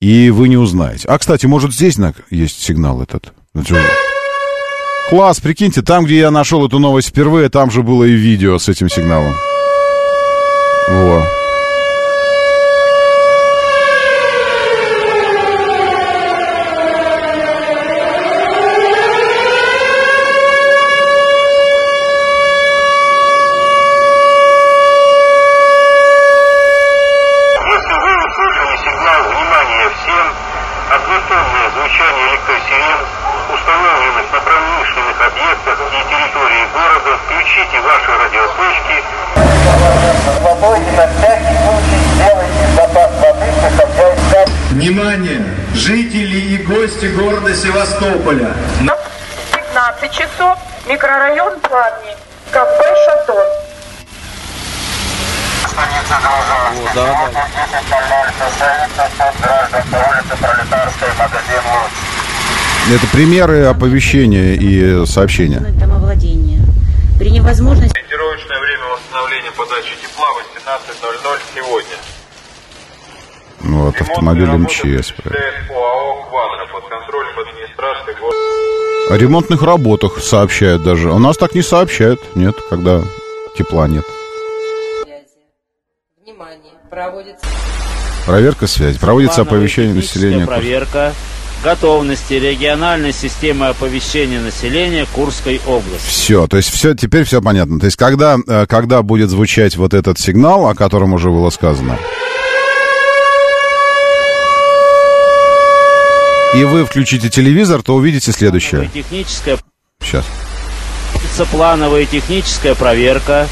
и вы не узнаете. А, кстати, может, здесь есть сигнал этот? Класс, прикиньте, там, где я нашел эту новость впервые, там же было и видео с этим сигналом. Во. Если вы услышали сигнал внимания всем, однотонное звучание электросирен, установленных на промышленных объектах и территории города, включите ваши радиоточки. на всякий случай сделайте запас воды, находясь Внимание! Жители и гости города Севастополя. 15 часов, микрорайон Пламни, кафе «Шатон». Это примеры оповещения и сообщения. домовладения. При невозможности... Ориентировочное время восстановления подачи тепла 18.00 сегодня. Вот, автомобиль МЧС. ОАО «Квадро» под контролем администрации города. О ремонтных работах сообщают даже. У нас так не сообщают, нет, когда тепла нет. Проводится Проверка связи. Проводится оповещение населения. Проверка готовности региональной системы оповещения населения Курской области. Все, то есть все, теперь все понятно. То есть когда, э, когда будет звучать вот этот сигнал, о котором уже было сказано, и вы включите телевизор, то увидите следующее. Техническая Сейчас. плановая техническая проверка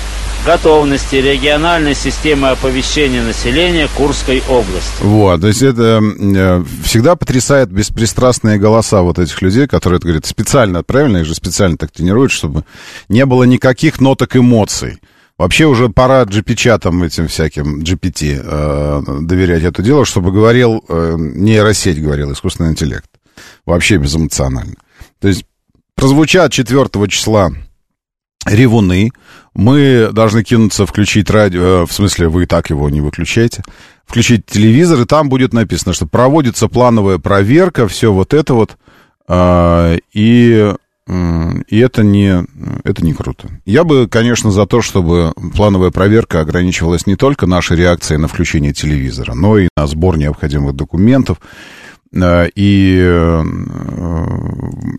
готовности региональной системы оповещения населения Курской области. Вот, то есть это э, всегда потрясает беспристрастные голоса вот этих людей, которые это говорят специально, правильно, их же специально так тренируют, чтобы не было никаких ноток эмоций. Вообще уже пора GPT-чатам этим всяким, GPT, э, доверять это дело, чтобы говорил, э, нейросеть говорил, искусственный интеллект. Вообще безэмоционально. То есть прозвучат 4 числа ревуны, мы должны кинуться, включить радио, э, в смысле, вы и так его не выключаете, включить телевизор, и там будет написано, что проводится плановая проверка, все вот это вот, э, и, и это не, это не круто. Я бы, конечно, за то, чтобы плановая проверка ограничивалась не только нашей реакцией на включение телевизора, но и на сбор необходимых документов, э, и, э,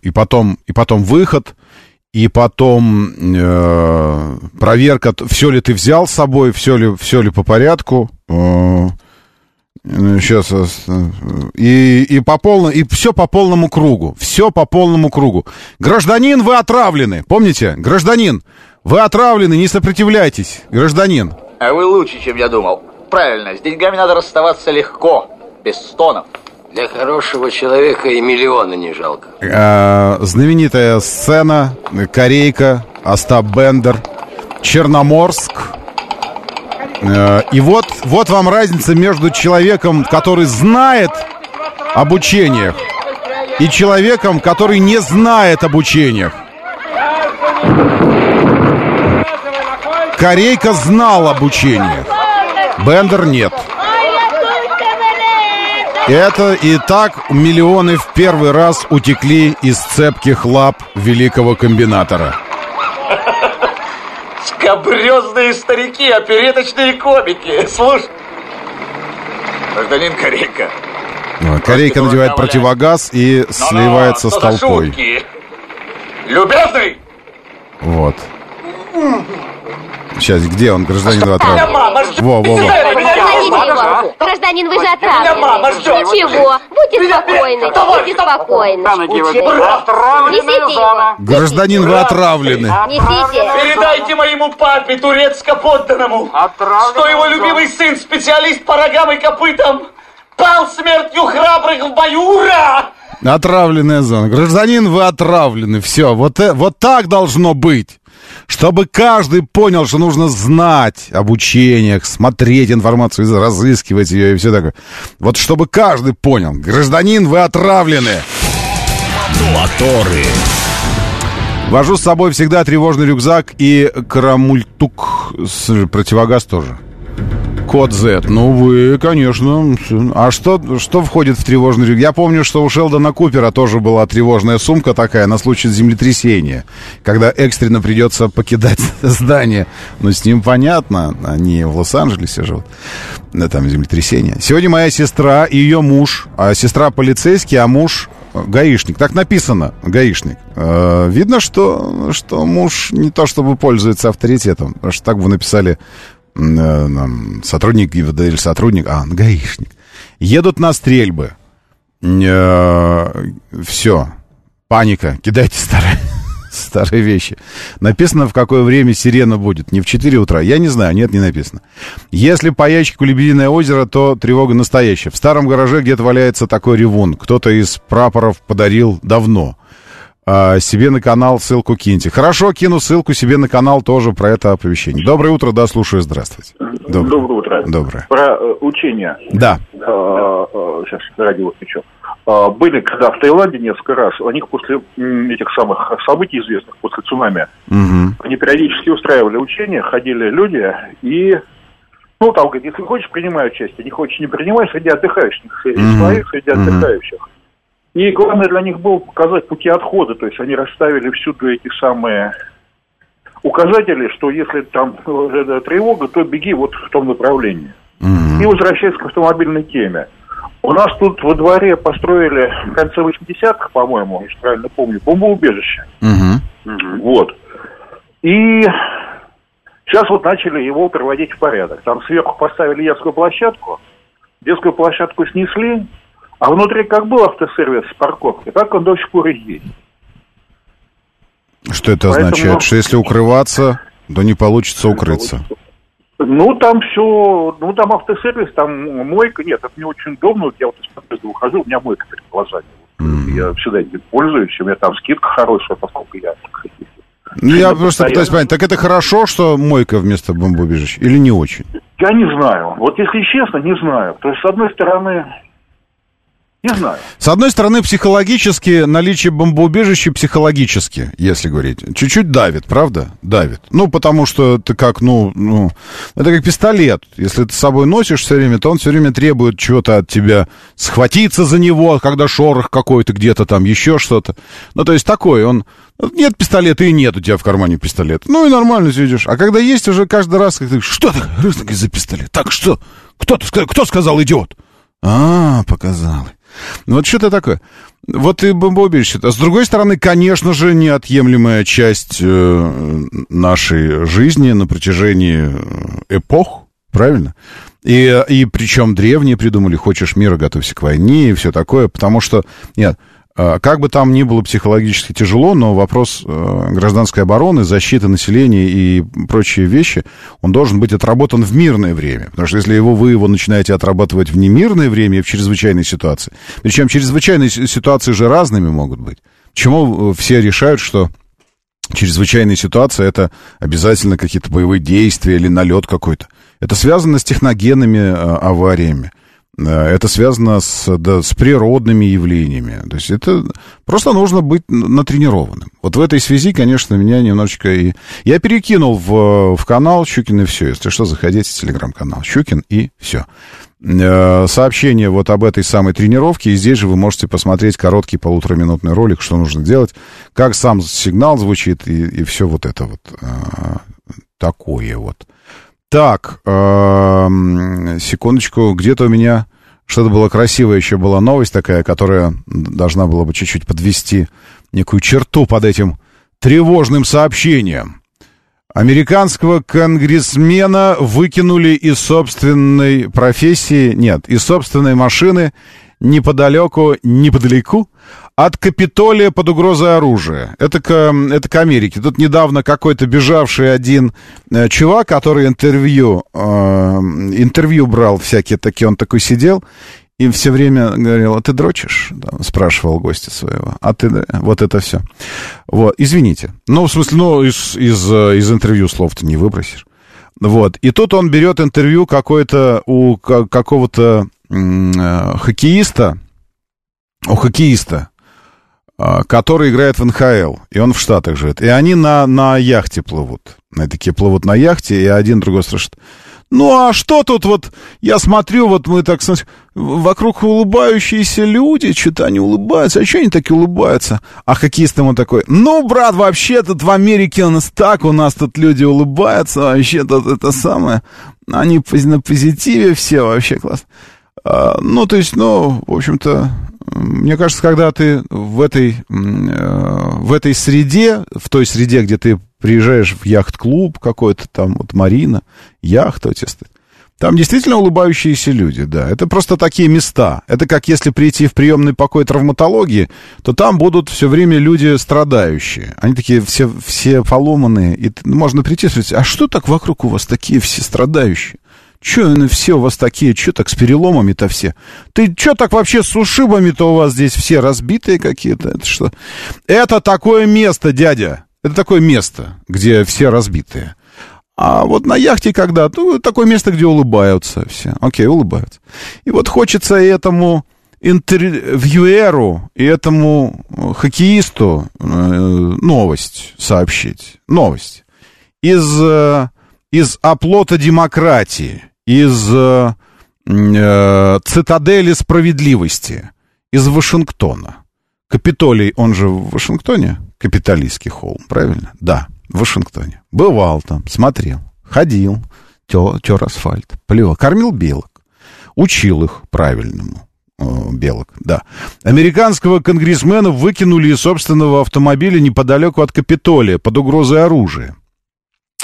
и, потом, и потом выход, и потом э, проверка, все ли ты взял с собой, все ли, все ли по порядку. Э, сейчас и, и по полному, и все по полному кругу, все по полному кругу. Гражданин, вы отравлены, помните? Гражданин, вы отравлены, не сопротивляйтесь, гражданин. А вы лучше, чем я думал. Правильно, с деньгами надо расставаться легко, без стонов. Для хорошего человека и миллиона не жалко. Э, знаменитая сцена, Корейка, Остап Бендер, Черноморск. Э, и вот, вот вам разница между человеком, который знает об учениях, и человеком, который не знает об учениях. Корейка знал об учениях, Бендер нет. Это и так миллионы в первый раз утекли из цепких лап великого комбинатора. Скобрезные старики, опереточные комики. Слушай, гражданин Корейка. Корейка надевает противогаз и сливается с что за толпой. Любезный! Вот. Сейчас, где он, гражданин отравлен? мама ждет. Во, во, во. Гражданин, вы же отравлены. Ничего, будьте спокойны, будьте спокойны. Несите его. Гражданин, вы отравлены. Несите. Передайте моему папе, турецко-подданному, что его любимый сын, специалист по рогам и копытам, пал смертью храбрых в бою. Ура! Отравленная зона. Гражданин, вы отравлены. Все, вот, э- вот так должно быть. Чтобы каждый понял, что нужно знать об учениях, смотреть информацию, разыскивать ее и все такое. Вот чтобы каждый понял. Гражданин, вы отравлены. Моторы. Вожу с собой всегда тревожный рюкзак и карамультук. Противогаз тоже. Код Z. Ну, вы, конечно. А что, что входит в тревожный рюкзак? Я помню, что у Шелдона Купера тоже была тревожная сумка такая на случай землетрясения, когда экстренно придется покидать здание. Но с ним понятно, они в Лос-Анджелесе живут. Да, там землетрясение. Сегодня моя сестра и ее муж, а сестра полицейский, а муж э, гаишник. Так написано, гаишник. Э, видно, что, что муж не то чтобы пользуется авторитетом, потому что так вы написали сотрудник ГИБДД или сотрудник, а, гаишник. Едут на стрельбы. все. Паника. Кидайте старые, старые вещи. Написано, в какое время сирена будет. Не в 4 утра. Я не знаю, нет, не написано. Если по ящику Лебединое озеро, то тревога настоящая. В старом гараже где-то валяется такой ревун. Кто-то из прапоров подарил давно. А, себе на канал ссылку киньте. Хорошо, кину ссылку себе на канал тоже про это оповещение. Доброе утро, да, слушаю, здравствуйте. Доброе. Доброе утро. Доброе. Про э, учения. Да. сейчас радио включу. А, были, когда в Таиланде несколько раз, у них после этих самых событий известных, после цунами, Мгм. они периодически устраивали учения, ходили люди и, ну, там, говорит, если хочешь, принимай участие, не хочешь, не принимай, среди отдыхающих, среди Мгм. своих, среди Мгм. отдыхающих. И главное для них было показать пути отхода, то есть они расставили всюду эти самые указатели, что если там э, тревога, то беги вот в том направлении. И возвращаясь к автомобильной теме. У нас тут во дворе построили в конце 80-х, по-моему, если правильно помню, бомбоубежище. Вот. И сейчас вот начали его приводить в порядок. Там сверху поставили детскую площадку, детскую площадку снесли, а внутри как был автосервис с парковкой, так он до сих пор и есть. Что это Поэтому- означает? Что если укрываться, то не получится укрыться. Ну, там все, ну, там автосервис, там мойка, нет, это не очень удобно, вот я вот из подъезда ухожу, у меня мойка перед глазами. Я всегда этим пользуюсь, у меня там скидка хорошая, поскольку я Ну, я просто пытаюсь постоянно. понять, так это хорошо, что мойка вместо бомбоубежища или не очень? Я не знаю. Вот если честно, не знаю. То есть, с одной стороны, не знаю. С одной стороны, психологически, наличие бомбоубежища психологически, если говорить, чуть-чуть давит, правда? Давит. Ну, потому что ты как, ну, ну, это как пистолет. Если ты с собой носишь все время, то он все время требует чего-то от тебя. Схватиться за него, когда шорох какой-то где-то там, еще что-то. Ну, то есть такой, он... Нет пистолета и нет у тебя в кармане пистолета. Ну, и нормально сидишь. А когда есть уже каждый раз, как ты, что ты, раз так за пистолет? Так, что? Кто, кто сказал, идиот? А, показал. Ну, вот что-то такое. Вот и бомбоубежище. А с другой стороны, конечно же, неотъемлемая часть э, нашей жизни на протяжении э, эпох, правильно? И, и причем древние придумали, хочешь мира, готовься к войне и все такое, потому что, нет, э, как бы там ни было психологически тяжело, но вопрос э, гражданской обороны, защиты населения и прочие вещи, он должен быть отработан в мирное время. Потому что если его, вы его начинаете отрабатывать в немирное время и в чрезвычайной ситуации, причем чрезвычайные си- ситуации же разными могут быть. Почему э, все решают, что чрезвычайная ситуация это обязательно какие-то боевые действия или налет какой-то? Это связано с техногенными э, авариями. Э, Это связано с, да, с природными явлениями. То есть это просто нужно быть натренированным. Вот в этой связи, конечно, меня немножечко и... Я перекинул в, в канал Щукин и все. Если что, заходите в телеграм-канал Щукин и все. Э, Сообщение вот об этой самой тренировке. И здесь же вы можете посмотреть короткий полутораминутный ролик, что нужно делать, как сам сигнал звучит и, и все вот это вот э, такое вот. Так, эм, секундочку, где-то у меня что-то было красивое, еще была новость такая, которая должна была бы чуть-чуть подвести некую черту под этим тревожным сообщением. Американского конгрессмена выкинули из собственной профессии, нет, из собственной машины неподалеку, неподалеку от Капитолия под угрозой оружия. Это к, это к Америке. Тут недавно какой-то бежавший один э, чувак, который интервью, э, интервью брал всякие такие, он такой сидел и все время говорил, а ты дрочишь? Да, спрашивал гостя своего. А ты, вот это все. Вот, извините. Ну, в смысле, ну, из, из, из интервью слов-то не выбросишь. Вот. И тут он берет интервью какой-то у какого-то э, хоккеиста, у хоккеиста, э, который играет в НХЛ, и он в Штатах живет. И они на, на яхте плывут. Они такие плывут на яхте, и один другой спрашивает, ну а что тут вот, я смотрю, вот мы так, вокруг улыбающиеся люди, что-то они улыбаются, а что они такие улыбаются? А хоккеист ему такой, ну, брат, вообще тут в Америке у нас так, у нас тут люди улыбаются, вообще тут это самое, они на позитиве все, вообще класс. А, ну, то есть, ну, в общем-то, мне кажется, когда ты в этой, э, в этой среде, в той среде, где ты приезжаешь в яхт-клуб какой-то, там вот Марина, яхта, там действительно улыбающиеся люди, да. Это просто такие места. Это как если прийти в приемный покой травматологии, то там будут все время люди страдающие. Они такие все, все поломанные. И можно прийти и спросить, а что так вокруг у вас такие все страдающие? Че они все у вас такие, че так с переломами-то все? Ты че так вообще с ушибами-то у вас здесь все разбитые какие-то? Это что? Это такое место, дядя. Это такое место, где все разбитые. А вот на яхте когда? Ну, такое место, где улыбаются все. Окей, улыбаются. И вот хочется этому интервьюеру и этому хоккеисту э, новость сообщить. Новость. Из, э, из оплота демократии из э, э, цитадели справедливости, из Вашингтона. Капитолий, он же в Вашингтоне, капиталистский холм, правильно? Да, в Вашингтоне. Бывал там, смотрел, ходил, тер, тер асфальт, плевал, кормил белок, учил их правильному белок, да. Американского конгрессмена выкинули из собственного автомобиля неподалеку от Капитолия под угрозой оружия.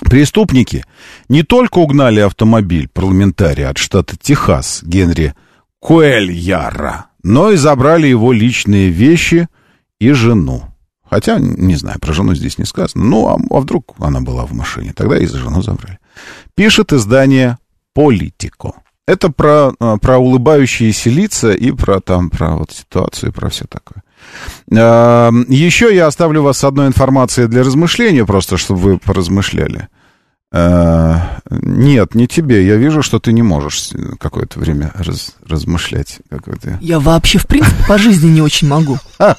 Преступники не только угнали автомобиль парламентария от штата Техас Генри Куэльяра, но и забрали его личные вещи и жену. Хотя, не знаю, про жену здесь не сказано. Ну, а, а вдруг она была в машине? Тогда и за жену забрали. Пишет издание «Политико». Это про, а, про улыбающиеся лица и про, там, про вот ситуацию и про все такое. Еще я оставлю вас с одной информацией для размышления, просто чтобы вы поразмышляли. Э, нет, не тебе. Я вижу, что ты не можешь какое-то время раз, размышлять. Какое-то... Я вообще, в принципе, по жизни не очень могу.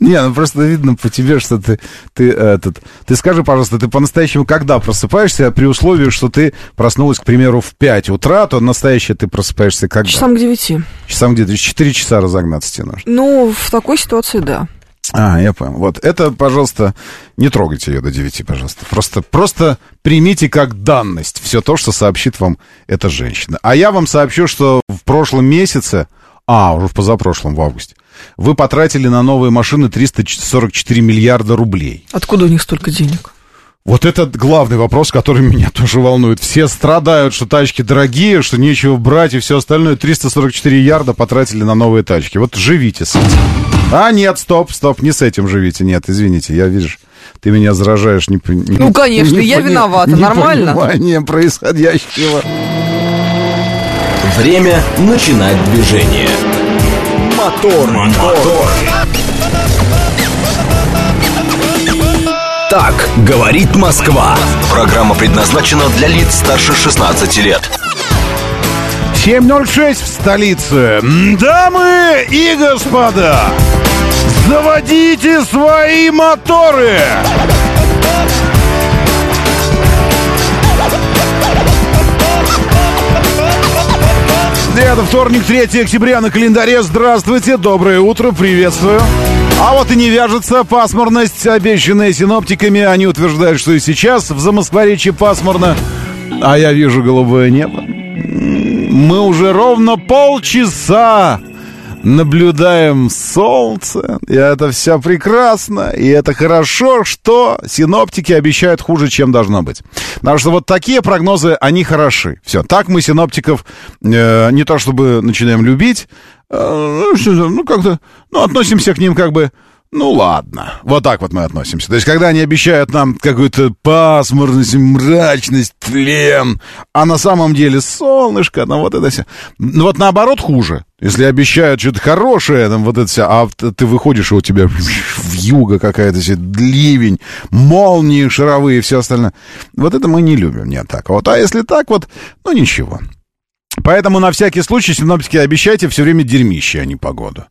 Не, ну просто видно по тебе, что ты, ты этот... Ты скажи, пожалуйста, ты по-настоящему когда просыпаешься, при условии, что ты проснулась, к примеру, в 5 утра, то настоящее ты просыпаешься когда? Часам к 9. Часам где-то 4 часа разогнаться тебе нужно. Ну, в такой ситуации, да. А, я понял. Вот это, пожалуйста, не трогайте ее до 9, пожалуйста. Просто, просто примите как данность все то, что сообщит вам эта женщина. А я вам сообщу, что в прошлом месяце, а, уже в позапрошлом, в августе, вы потратили на новые машины 344 миллиарда рублей. Откуда у них столько денег? Вот это главный вопрос, который меня тоже волнует. Все страдают, что тачки дорогие, что нечего брать и все остальное. 344 ярда потратили на новые тачки. Вот живите с этим. А, нет, стоп, стоп, не с этим живите. Нет, извините, я, видишь, ты меня заражаешь. Не, не, ну, конечно, не, я не, виновата, нормально. Понимание происходящего. Время начинать движение. Мотор, мотор. мотор. Так говорит Москва. Программа предназначена для лиц старше 16 лет. 7.06 в столице. Дамы и господа, заводите свои моторы! Это вторник, 3 октября на календаре. Здравствуйте, доброе утро, приветствую. А вот и не вяжется пасмурность, обещанная синоптиками. Они утверждают, что и сейчас в Замоскворечье пасмурно. А я вижу голубое небо. Мы уже ровно полчаса наблюдаем солнце, и это все прекрасно, и это хорошо, что синоптики обещают хуже, чем должно быть. Потому что вот такие прогнозы, они хороши. Все, так мы синоптиков э, не то чтобы начинаем любить, э, ну, как-то, ну, относимся к ним как бы ну ладно, вот так вот мы относимся. То есть, когда они обещают нам какую-то пасмурность, мрачность, тлен, а на самом деле солнышко, ну вот это все. Ну вот наоборот хуже. Если обещают что-то хорошее, там вот это все, а ты выходишь, и у тебя в юго какая-то ливень, молнии шаровые и все остальное. Вот это мы не любим, нет так. Вот, а если так вот, ну ничего. Поэтому на всякий случай синоптики обещайте все время дерьмище, а не погоду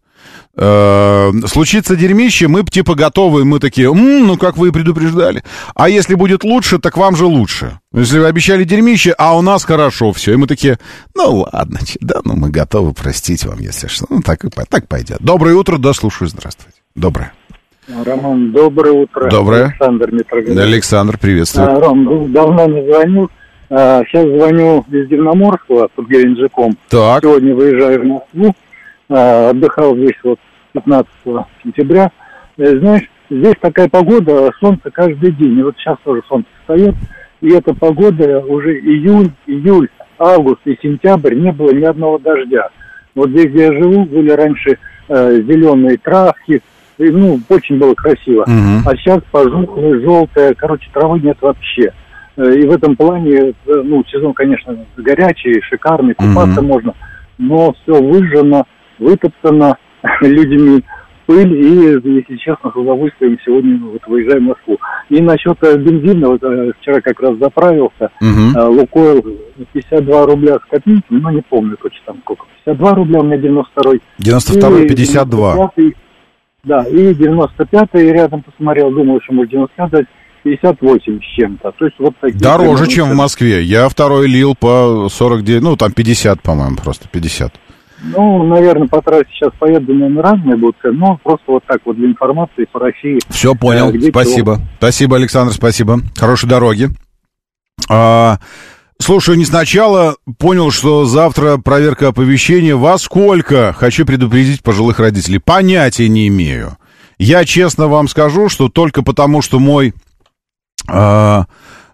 э, случится дерьмище, мы типа готовы, мы такие, М, ну как вы и предупреждали. А если будет лучше, так вам же лучше. Если вы обещали дерьмище, а у нас хорошо все. И мы такие, ну ладно, да, ну мы готовы простить вам, если что. Ну так и так пойдет. Доброе утро, да, слушаю, здравствуйте. Доброе. Роман, доброе утро. Доброе. Александр Митрогород. Александр, приветствую. А, Ром, давно не звонил. А, сейчас звоню из Дивноморского под Геленджиком. Так. Сегодня выезжаю в Москву. А, отдыхал здесь вот 15 сентября. Э, знаешь, здесь такая погода, солнце каждый день. И вот сейчас тоже солнце встает. И эта погода уже июль, июль, август и сентябрь не было ни одного дождя. Вот здесь, где я живу, были раньше э, зеленые травки, и, ну, очень было красиво. Мгм. А сейчас пожухлые, желтые, короче, травы нет вообще. Э, И в этом плане, э, ну, сезон, конечно, горячий, шикарный, купаться можно, но все выжжено, вытоптано людьми, пыль, и, если честно, с удовольствием сегодня вот выезжаем в Москву. И насчет э, бензина, вот э, вчера как раз заправился, э, Лукойл 52 рубля с копейками, ну, не помню точно там сколько, 52 рубля у меня 92-й. 92-й, И 52. 95-й, Да, и 95-й рядом посмотрел, думал, что может 95 58 с чем-то. То есть вот такие... Дороже, цены. чем в Москве. Я второй лил по 49, ну там 50, по-моему, просто 50. Ну, наверное, по трассе сейчас поеду, наверное, разные будут но просто вот так вот для информации по России. Все понял, Э, где спасибо. чего. Спасибо, Александр, спасибо. Хорошей дороги. А, слушаю, не сначала понял, что завтра проверка оповещения. Во сколько? Хочу предупредить пожилых родителей. Понятия не имею. Я честно вам скажу, что только потому, что мой, а,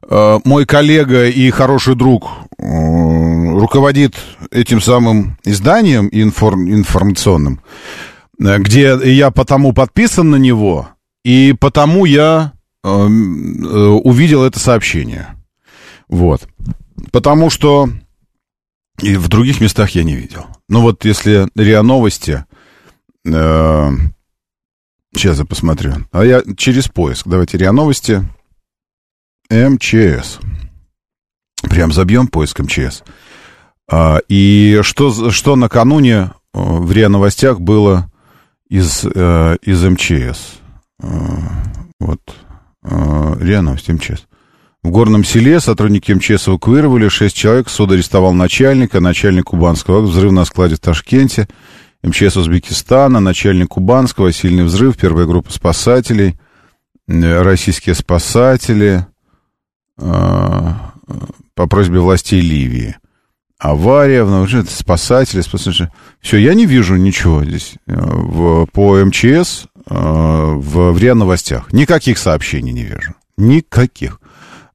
а, мой коллега и хороший друг руководит этим самым изданием информ- информационным, э, где я потому подписан на него, и потому я э, э, увидел это сообщение. Вот. Потому что и в других местах я не видел. Ну вот если РИА Новости... э, сейчас я посмотрю. А я через поиск. Давайте РИА Новости. МЧС. Прям забьем поиск МЧС. А, и что, что накануне э, в РИА Новостях было из, э, из МЧС? Э, вот. РИА Новости, МЧС. В горном селе сотрудники МЧС эвакуировали. Шесть человек. Суд арестовал начальника. Начальник Кубанского. Взрыв на складе в Ташкенте. МЧС Узбекистана. Начальник Кубанского. Сильный взрыв. Первая группа спасателей. Российские спасатели. По просьбе властей Ливии. Авария, в Новожит- спасатели, спасатели. Все, я не вижу ничего здесь э, в, по МЧС э, в, в РИА Новостях. Никаких сообщений не вижу. Никаких.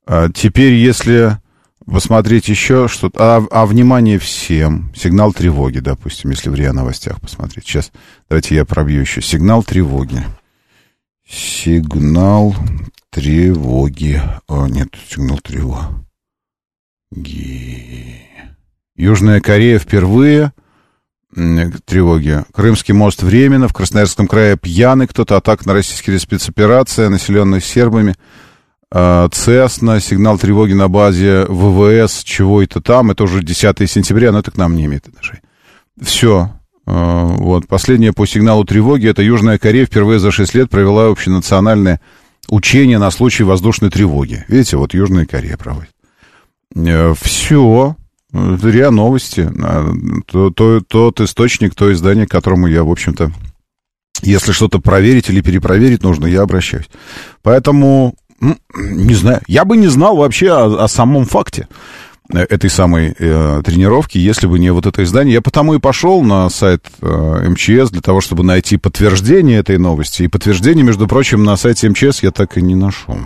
А теперь, если посмотреть еще что-то... А, а внимание всем. Сигнал тревоги, допустим, если в РИА Новостях посмотреть. Сейчас, давайте я пробью еще. Сигнал тревоги. Сигнал тревоги. О, нет, сигнал тревоги. Южная Корея впервые тревоги. Крымский мост временно, в Красноярском крае пьяный кто-то, атака на российские спецоперация, населенных сербами. А, Цесна, сигнал тревоги на базе ВВС, чего это там, это уже 10 сентября, но это к нам не имеет отношения. Все. Вот, последнее по сигналу тревоги, это Южная Корея впервые за 6 лет провела общенациональное учение на случай воздушной тревоги. Видите, вот Южная Корея проводит. Все. Это РИА Новости. А, то- то- Тот источник, то издание, к которому я, в общем-то, если что-то проверить или перепроверить нужно, я обращаюсь. Поэтому, не знаю, я бы не знал вообще о, о самом факте. э, этой самой э, тренировки, если бы не вот это издание. Я потому и пошел на сайт э, МЧС для того, чтобы найти подтверждение этой новости. И подтверждение, между прочим, на сайте МЧС я так и не нашел.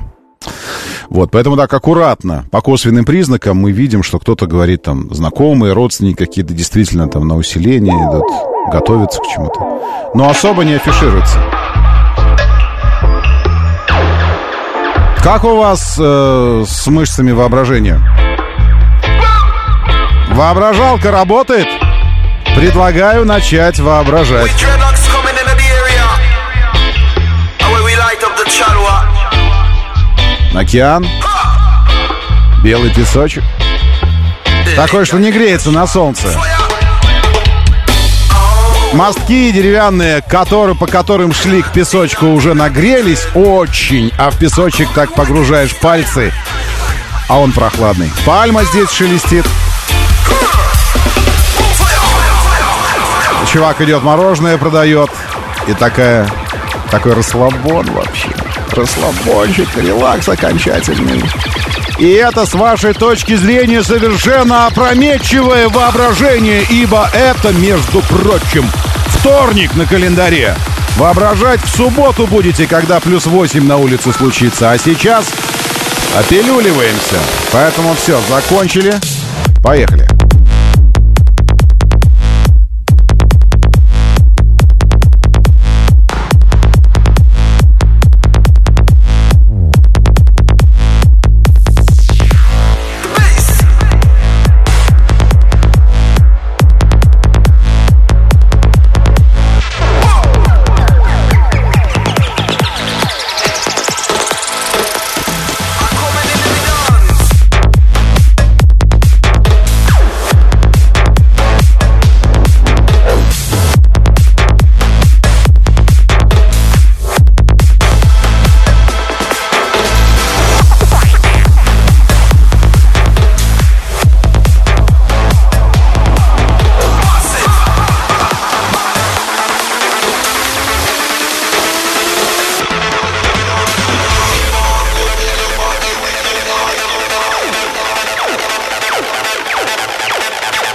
Вот, поэтому так аккуратно, по косвенным признакам мы видим, что кто-то говорит там знакомые, родственники какие-то действительно там на усиление идут, готовятся к чему-то. Но особо не афишируется. Как у вас э, с мышцами воображения? Воображалка работает? Предлагаю начать воображать. Океан. Белый песочек. Такой, что не греется на солнце. Мостки деревянные, которые, по которым шли к песочку, уже нагрелись очень, а в песочек так погружаешь пальцы, а он прохладный. Пальма здесь шелестит. Чувак идет, мороженое продает. И такая, такой расслабон вообще. Расслабончик, релакс окончательный. И это, с вашей точки зрения, совершенно опрометчивое воображение, ибо это, между прочим, вторник на календаре. Воображать в субботу будете, когда плюс 8 на улице случится. А сейчас опилюливаемся. Поэтому все, закончили. Поехали.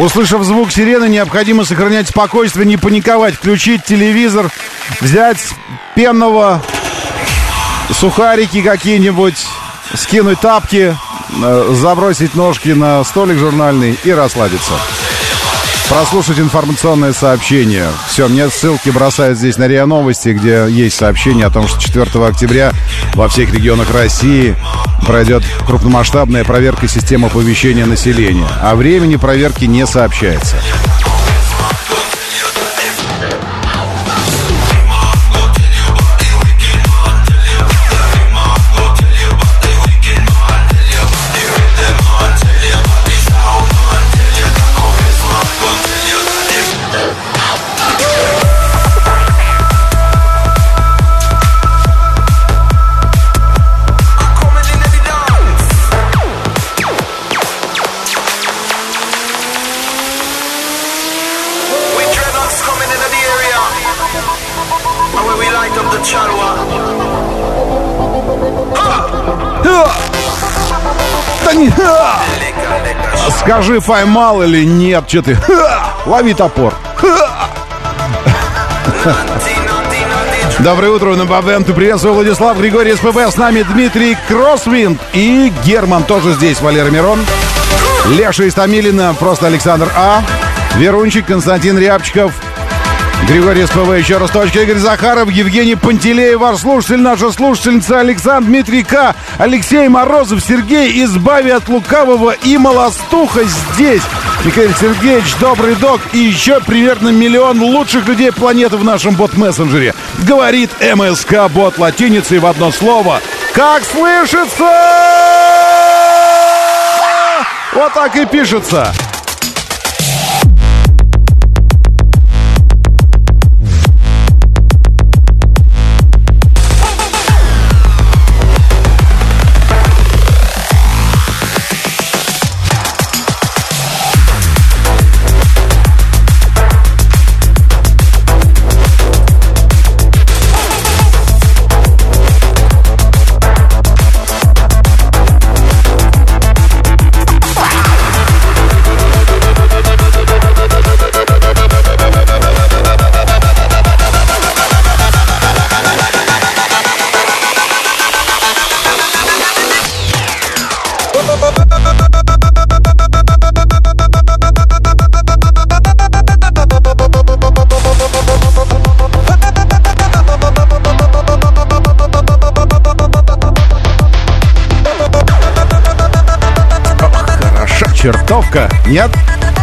Услышав звук сирены, необходимо сохранять спокойствие, не паниковать, включить телевизор, взять пенного, сухарики какие-нибудь, скинуть тапки, э, забросить ножки на столик журнальный и расслабиться. Прослушать информационное сообщение. Все, мне ссылки бросают здесь на РИА Новости, где есть сообщение о том, что 4 октября во всех регионах России пройдет крупномасштабная проверка системы оповещения населения. О времени проверки не сообщается. Скажи, поймал или нет, что ты... Ха! Лови топор. Доброе утро, на Бабенту. Приветствую, Владислав Григорий СПБ. С нами Дмитрий Кроссвинд и Герман тоже здесь, Валера Мирон. Леша Истамилина, просто Александр А. Верунчик, Константин Рябчиков, Григорий СПВ, еще раз точка. Игорь Захаров, Евгений Пантелеев, ваш слушатель, наша слушательница Александр Дмитрий К. Алексей Морозов, Сергей, избави от лукавого и молостуха здесь. Михаил Сергеевич, добрый док и еще примерно миллион лучших людей планеты в нашем бот-мессенджере. Говорит МСК бот латиницей в одно слово. Как слышится? Вот так и пишется. Нет?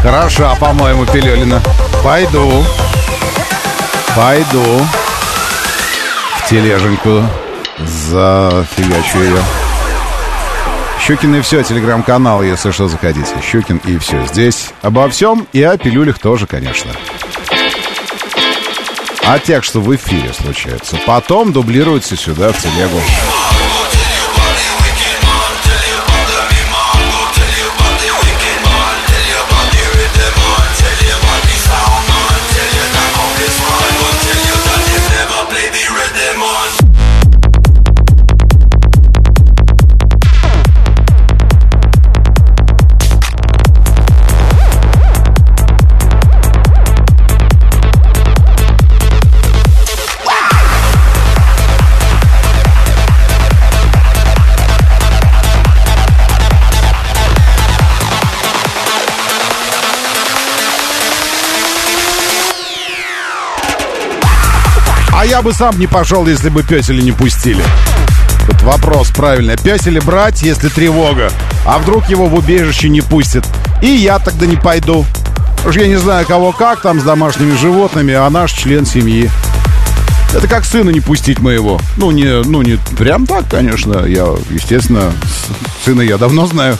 Хороша, по-моему, Пилюлина. Пойду. Пойду. В тележеньку зафигачу ее. Щукин и все, телеграм-канал, если что, заходите. Щукин и все. Здесь обо всем и о пилюлях тоже, конечно. О тех, что в эфире случаются. Потом дублируется сюда, в телегу. Я бы сам не пошел, если бы песели не пустили. Тут вопрос правильный. Песели брать, если тревога. А вдруг его в убежище не пустят? И я тогда не пойду. Уж я не знаю, кого как там с домашними животными, а наш член семьи. Это как сына не пустить моего. Ну, не, ну, не прям так, конечно. Я, естественно, сына я давно знаю.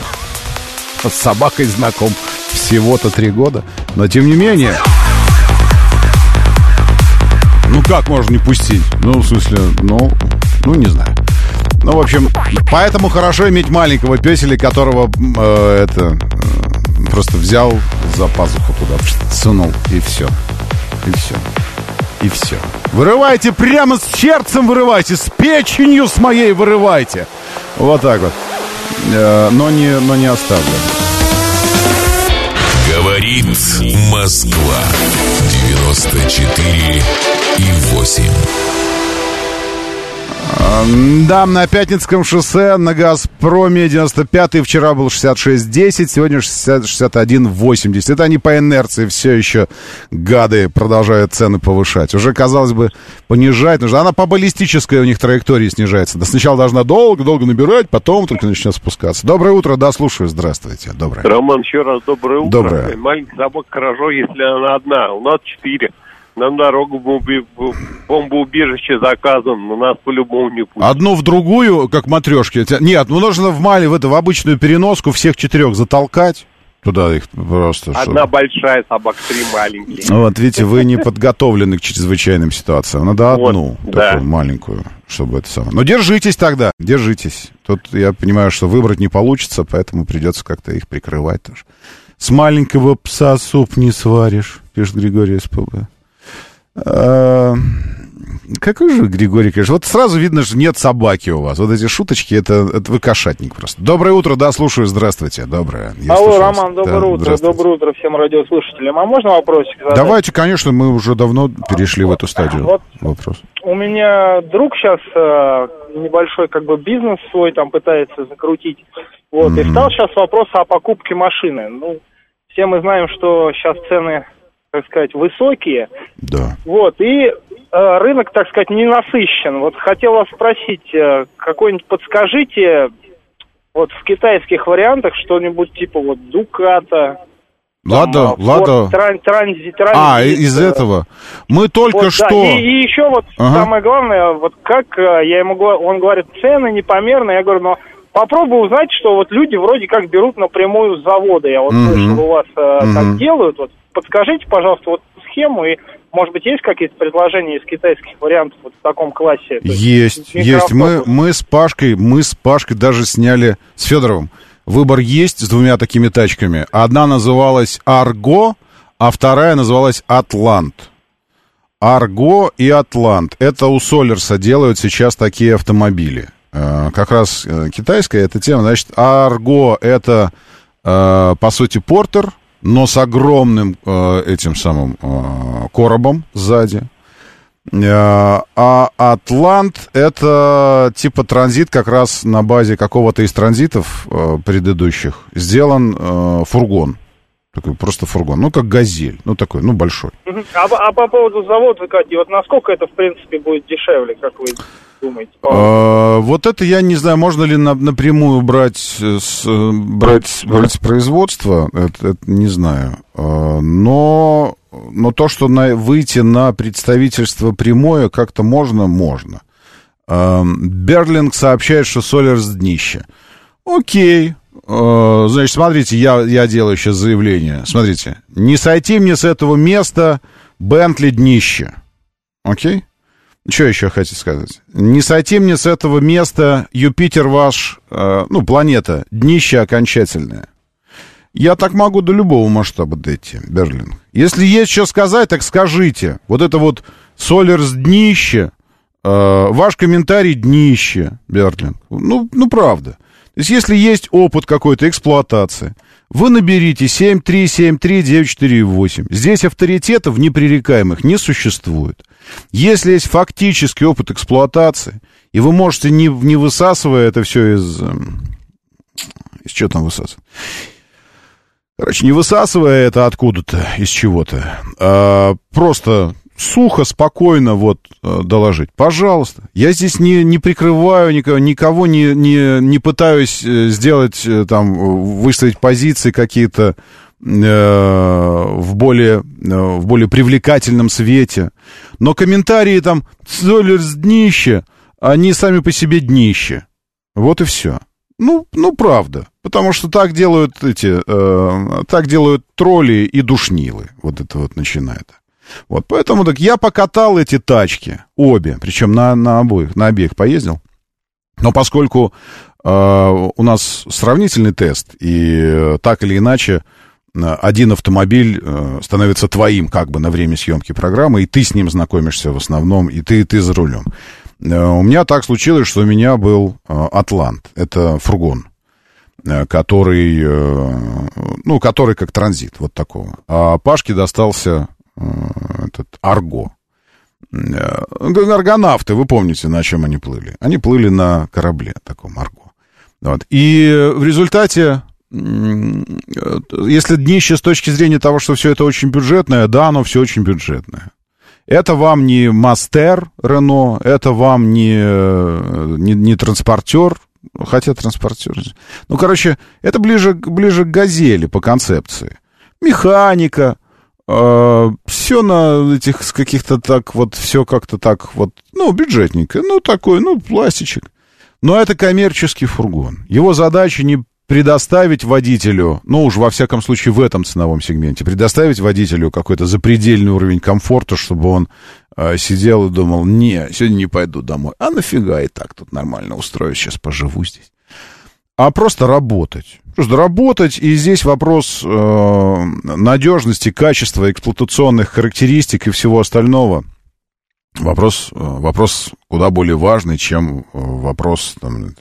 С собакой знаком всего-то три года. Но тем не менее... как можно не пустить? Ну, в смысле, ну, ну не знаю. Ну, в общем, поэтому хорошо иметь маленького песеля, которого э, это э, просто взял за пазуху туда, сунул, и все. И все. И все. Вырывайте прямо с сердцем вырывайте, с печенью с моей вырывайте. Вот так вот. Э, но, не, но не оставлю. Говорит Москва. 94 и 8. А, Да, на Пятницком шоссе на Газпроме 95-й, вчера был 66-10, сегодня 60 61-80. Это они по инерции все еще, гады, продолжают цены повышать. Уже, казалось бы, понижать нужно. Она по баллистической у них траектории снижается. Да сначала должна долго-долго набирать, потом только начнет спускаться. Доброе утро, да, слушаю, здравствуйте. Доброе. Роман, еще раз доброе утро. Доброе. Маленькая собака хорошо, если она одна. У нас четыре. Нам дорогу бомбоубежище заказан, но нас по-любому не пустят. Одну в другую, как матрешки. Нет, ну нужно в мали, в, это, в обычную переноску всех четырех затолкать. Туда их просто... Одна большая собака, три маленькие. Вот, видите, вы не подготовлены к чрезвычайным ситуациям. Надо Вот, одну, да. такую маленькую, чтобы это самое. Но держитесь тогда, держитесь. Тут я понимаю, что выбрать не получится, поэтому придется как-то их прикрывать тоже. С маленького пса суп не сваришь, пишет Григорий СПБ. А, Какой же Григорий, конечно. Вот сразу видно, что нет собаки у вас. Вот эти шуточки, это, это вы кошатник просто. Доброе утро, да, слушаю, здравствуйте. Доброе. Я Алло, слушаю. Роман, Да, доброе утро. здравствуйте. Доброе утро всем радиослушателям. А можно вопросик задать? Давайте, конечно, мы уже давно перешли в эту стадию. Вот. Вопрос. У меня друг сейчас небольшой как бы бизнес свой там пытается закрутить. Вот, и встал сейчас вопрос о покупке машины. Ну, все мы знаем, что сейчас цены, так сказать, высокие. Да. Вот, и э, рынок, так сказать, не насыщен. Вот хотел вас спросить, э, какой-нибудь подскажите, вот в китайских вариантах что-нибудь типа вот Дуката, Лада, Лада. Тран- транзи- транзит, А, из э, этого. Мы только вот, да. что... И, и еще вот Ага. самое главное, вот как э, я ему говорю, он говорит, цены непомерные. Я говорю, но попробуй узнать, что вот люди вроде как берут напрямую с завода. Я вот Мгм. слышал, у вас э, Мгм. так делают. Вот подскажите, пожалуйста, вот схему и может быть, есть какие-то предложения из китайских вариантов вот в таком классе? То Есть, есть. Мы, мы с Пашкой, мы с Пашкой даже сняли с Федоровым. Выбор есть с двумя такими тачками. Одна называлась Арго, а вторая называлась Атлант. Арго и Атлант. Это у Солерса делают сейчас такие автомобили. Э, Как раз э, китайская эта тема. Значит, Арго это, э, по сути, Портер, но с огромным э, этим самым э, коробом сзади. Э, А Атлант это типа транзит как раз на базе какого-то из транзитов э, предыдущих. Сделан э, фургон. Такой просто фургон. Ну, как газель. Ну, такой, ну, большой. А, а по поводу завода, Катя, вот насколько это, в принципе, будет дешевле, как вы думаете? А, вот это я не знаю, можно ли на- напрямую брать э, с, э, брать, брать производства, это, не знаю. А, но, но то, что на, выйти на представительство прямое как-то можно, можно. А, Берлинг сообщает, что Солерс днище. Окей. Значит, смотрите, я, я делаю сейчас заявление. Смотрите, не сойти мне с этого места Бентли днище. Окей? Что еще хотите сказать? Не сойти мне с этого места Юпитер ваш, э, ну, планета, днище окончательное. Я так могу до любого масштаба дойти, Берлин. Если есть что сказать, так скажите. Вот это вот Солерс днище, э, ваш комментарий днище, Берлин. Ну, ну, правда. То есть, если есть опыт какой-то эксплуатации, вы наберите 7373948. Здесь авторитетов непререкаемых не существует. Если есть фактический опыт эксплуатации, и вы можете, не, не высасывая это все из... эм, Из чего там высасывать? Короче, не высасывая это откуда-то, из чего-то, а просто сухо, спокойно вот э, доложить. Пожалуйста. Я здесь не, не прикрываю никого, никого не, не, не пытаюсь э, сделать, э, там, выставить позиции какие-то в более, в более привлекательном свете. Но комментарии там «Солерс днище», они сами по себе днище. Вот и все. Ну, ну, правда. Потому что так делают эти, э, так делают тролли и душнилы. Вот это вот начинает. Вот, поэтому так я покатал эти тачки, обе, причем на, на обоих, на обеих поездил. Но поскольку э, у нас сравнительный тест, и э, так или иначе э, один автомобиль э, становится твоим как бы на время съемки программы, и ты с ним знакомишься в основном, и ты, ты за рулем. Э, у меня так случилось, что у меня был Атлант, это фургон который, ну, который как транзит, вот такого. А Пашке достался этот Арго. Э, Аргонавты, вы помните, на чем они плыли? Они плыли на корабле таком Арго. Вот. И в результате, э, если днище с точки зрения того, что все это очень бюджетное, да, оно все очень бюджетное. Это вам не Мастер Рено, это вам не, э, не, не транспортер, хотя транспортер. Ну, короче, это ближе, ближе к газели по концепции. Механика, все на этих с каких-то так вот, все как-то так вот, ну, бюджетненько, ну, такой, ну, пластичек. Но это коммерческий фургон. Его задача не предоставить водителю, ну уж во всяком случае в этом ценовом сегменте, предоставить водителю какой-то запредельный уровень комфорта, чтобы он э, сидел и думал, не, сегодня не пойду домой. А нафига и так тут нормально устроюсь, сейчас поживу здесь. А просто работать. Работать, и здесь вопрос э, надежности, качества, эксплуатационных характеристик и всего остального. Вопрос, э, вопрос куда более важный, чем э, вопрос там,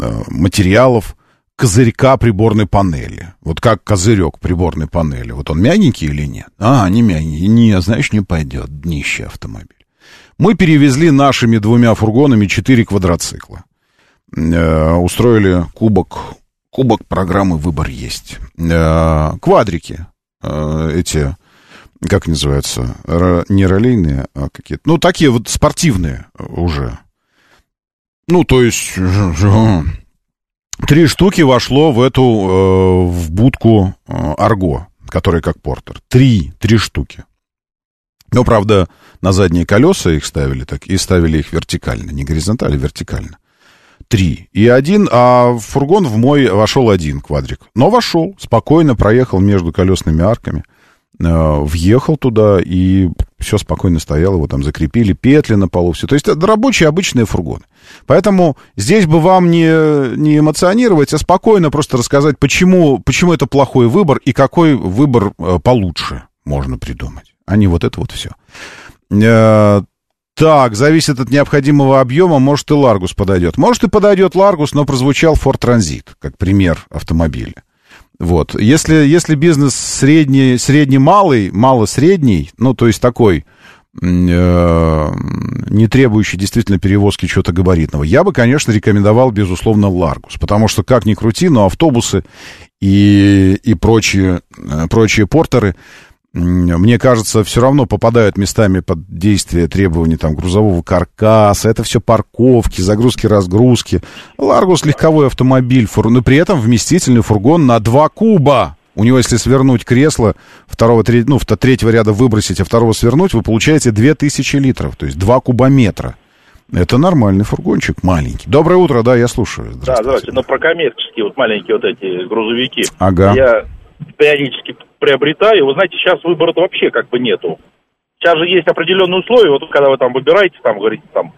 э, материалов, козырька приборной панели. Вот как козырек приборной панели. Вот он мягенький или нет? А, не мягенький. Не, знаешь, не пойдет. Днище автомобиль. Мы перевезли нашими двумя фургонами четыре квадроцикла. Э, устроили кубок, кубок программы «Выбор есть». Э, квадрики. Э, эти, как называются, не ролейные, а какие-то. Ну, такие вот спортивные уже. Ну, то есть... Три штуки вошло в эту, э, в будку Арго, которая как портер. Три, три штуки. Но, правда, на задние колеса их ставили так, и ставили их вертикально, не горизонтально, а вертикально. Три. И один, а в фургон в мой вошел один квадрик. Но вошел, спокойно проехал между колесными арками, э, въехал туда, и все спокойно стояло, его там закрепили, петли на полу, все. То есть это рабочие обычные фургоны. Поэтому здесь бы вам не, не эмоционировать, а спокойно просто рассказать, почему, почему это плохой выбор и какой выбор э, получше можно придумать, а не вот это вот все. Так, зависит от необходимого объема, может и Ларгус подойдет. Может и подойдет Ларгус, но прозвучал Ford Transit, как пример автомобиля. Вот. Если, если бизнес средний, средний-малый, мало-средний, ну, то есть такой, э, не требующий действительно перевозки чего-то габаритного, я бы, конечно, рекомендовал, безусловно, Ларгус. Потому что, как ни крути, но автобусы и, и прочие, э, прочие портеры, мне кажется, все равно попадают местами под действие требований там, грузового каркаса. Это все парковки, загрузки, разгрузки. Ларгус легковой автомобиль, фур... но при этом вместительный фургон на 2 куба. У него, если свернуть кресло, второго, треть- ну, третьего ряда выбросить, а второго свернуть, вы получаете 2000 литров, то есть 2 кубометра. Это нормальный фургончик, маленький. Доброе утро, да, я слушаю. Да, здравствуйте. Но про коммерческие вот маленькие вот эти грузовики. Ага. Я периодически приобретаю. Вы знаете, сейчас выбора-то вообще как бы нету. Сейчас же есть определенные условия. Вот когда вы там выбираете, там говорите, там,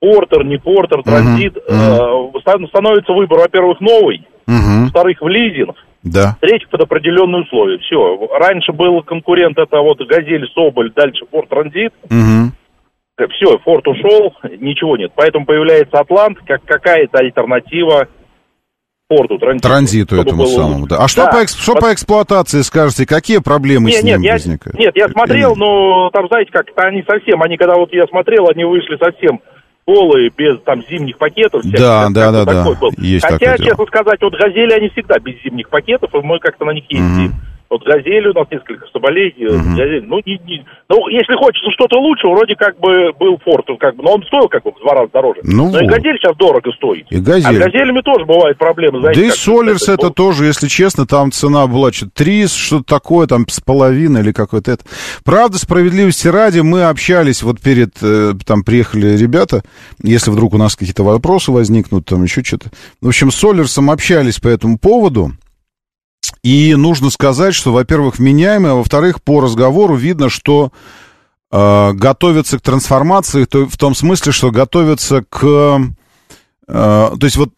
портер, не портер, транзит, э, ста- становится выбор, во-первых, новый, Мгм. во-вторых, в лизинг, Да. в-третьих, под определенные условия. Все. Раньше был конкурент, это вот Газель, Соболь, дальше Форд Транзит. Мгм. Все, Форд ушел, ничего нет. Поэтому появляется Атлант как какая-то альтернатива Форду, Транзиту. Транзиту этому самому, да. А что, Да. по, экс- что по эксплуатации скажете? Какие проблемы Не, с нет, ним я, возникают? нет, я смотрел, но там, знаете, как они совсем, они когда вот я смотрел, они вышли совсем полые, без там зимних пакетов. всяких. Да, да, да, да. был. Есть Хотя, такое дело. честно сказать, вот «Газели», они всегда без зимних пакетов, и мы как-то на них ездим. Вот «Газели» у нас несколько соболей, э, «Газель». Ну, не- не- ну, если хочется что-то лучше, вроде как бы был «Форд», как бы, но он стоил как бы в два раза дороже. Ну но и. «Газель» сейчас дорого стоит. И «Газель». А с «Газелями» тоже бывают проблемы, знаете. Да и Солерс это тоже, если честно, там цена была что-то 3, что-то такое, там с половиной или какой-то это. Правда, справедливости ради, мы общались вот перед, э, там приехали ребята, если вдруг у нас какие-то вопросы возникнут, там еще что-то. В общем, с Солерсом общались по этому поводу. И нужно сказать, что, во-первых, вменяемый, а во-вторых, по разговору видно, что э, готовятся к трансформации, то, в том смысле, что готовятся к... э, то есть вот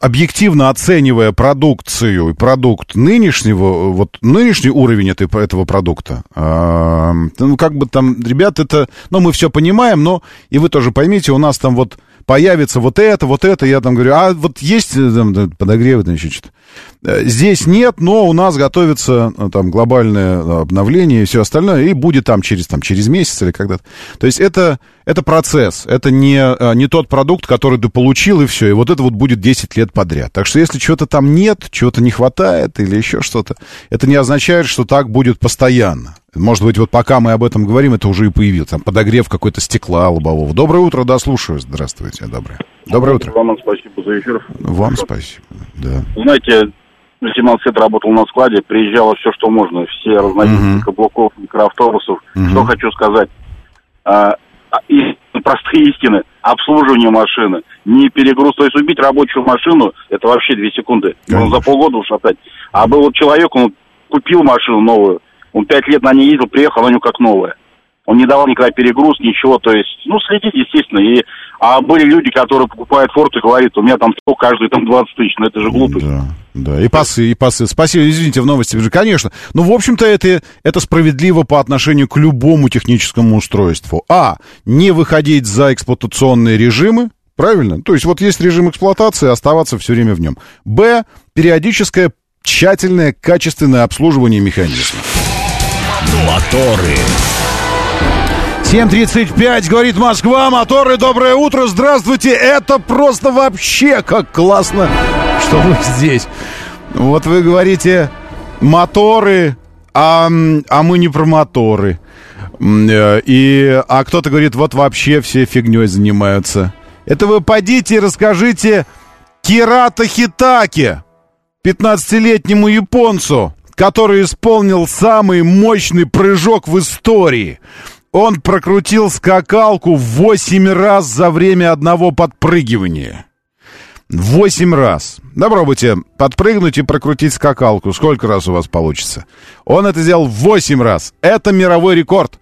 объективно оценивая продукцию и продукт нынешнего, вот нынешний уровень этой, этого продукта, э, ну, как бы там, ребят, это, ну, мы все понимаем, но, и вы тоже поймите, у нас там вот появится вот это, вот это, я там говорю, а вот есть э, там, подогревы, там еще что-то. Э, Здесь нет, но у нас готовится э, там глобальное э, обновление и все остальное, и будет там через, там, через месяц или когда-то. То есть это, это процесс, это не, не тот продукт, который ты получил, и все, и вот это вот будет 10 лет подряд. Так что если чего-то там нет, чего-то не хватает или еще что-то, это не означает, что так будет постоянно. Может быть, вот пока мы об этом говорим, это уже и появилось. Там подогрев какой-то стекла лобового. Доброе утро, да, слушаю. Здравствуйте, доброе. Доброе утро. Роман, спасибо за эфир. Вам спасибо. Да. Знаете, 17 лет работал на складе, приезжало все, что можно, все разновидности каблуков, микроавтобусов. Что хочу сказать. А, а, и простые истины. Обслуживание машины, не перегруз. То есть убить рабочую машину, это вообще две секунды. Можно за полгода ушатать. А был вот человек, он купил машину новую, он пять лет на ней ездил, приехал, она у него как новая. Он не давал никогда перегруз, ничего, то есть, ну, следить, естественно. И, а были люди, которые покупают форт и говорят, у меня там столько, каждый там 20 тысяч, ну это же глупость. Да, и пасы, и пасы. Спасибо, извините, в новости. Конечно. Ну, в общем-то, это, это справедливо по отношению к любому техническому устройству. А, не выходить за эксплуатационные режимы, правильно? То есть вот есть режим эксплуатации, оставаться все время в нем. Б, периодическое тщательное, качественное обслуживание механизма. Моторы. 7.35, говорит Москва, моторы, доброе утро, здравствуйте, это просто вообще как классно, что вы здесь. Вот вы говорите моторы, а, а мы не про моторы. Э, И, а кто-то говорит, вот вообще все фигней занимаются. Это вы подите и расскажите Кирата Хитаке, 15-летнему японцу, который исполнил самый мощный прыжок в истории. Он прокрутил скакалку в 8 раз за время одного подпрыгивания. Восемь раз. Попробуйте подпрыгнуть и прокрутить скакалку. Сколько раз у вас получится? Он это сделал восемь раз. Это мировой рекорд.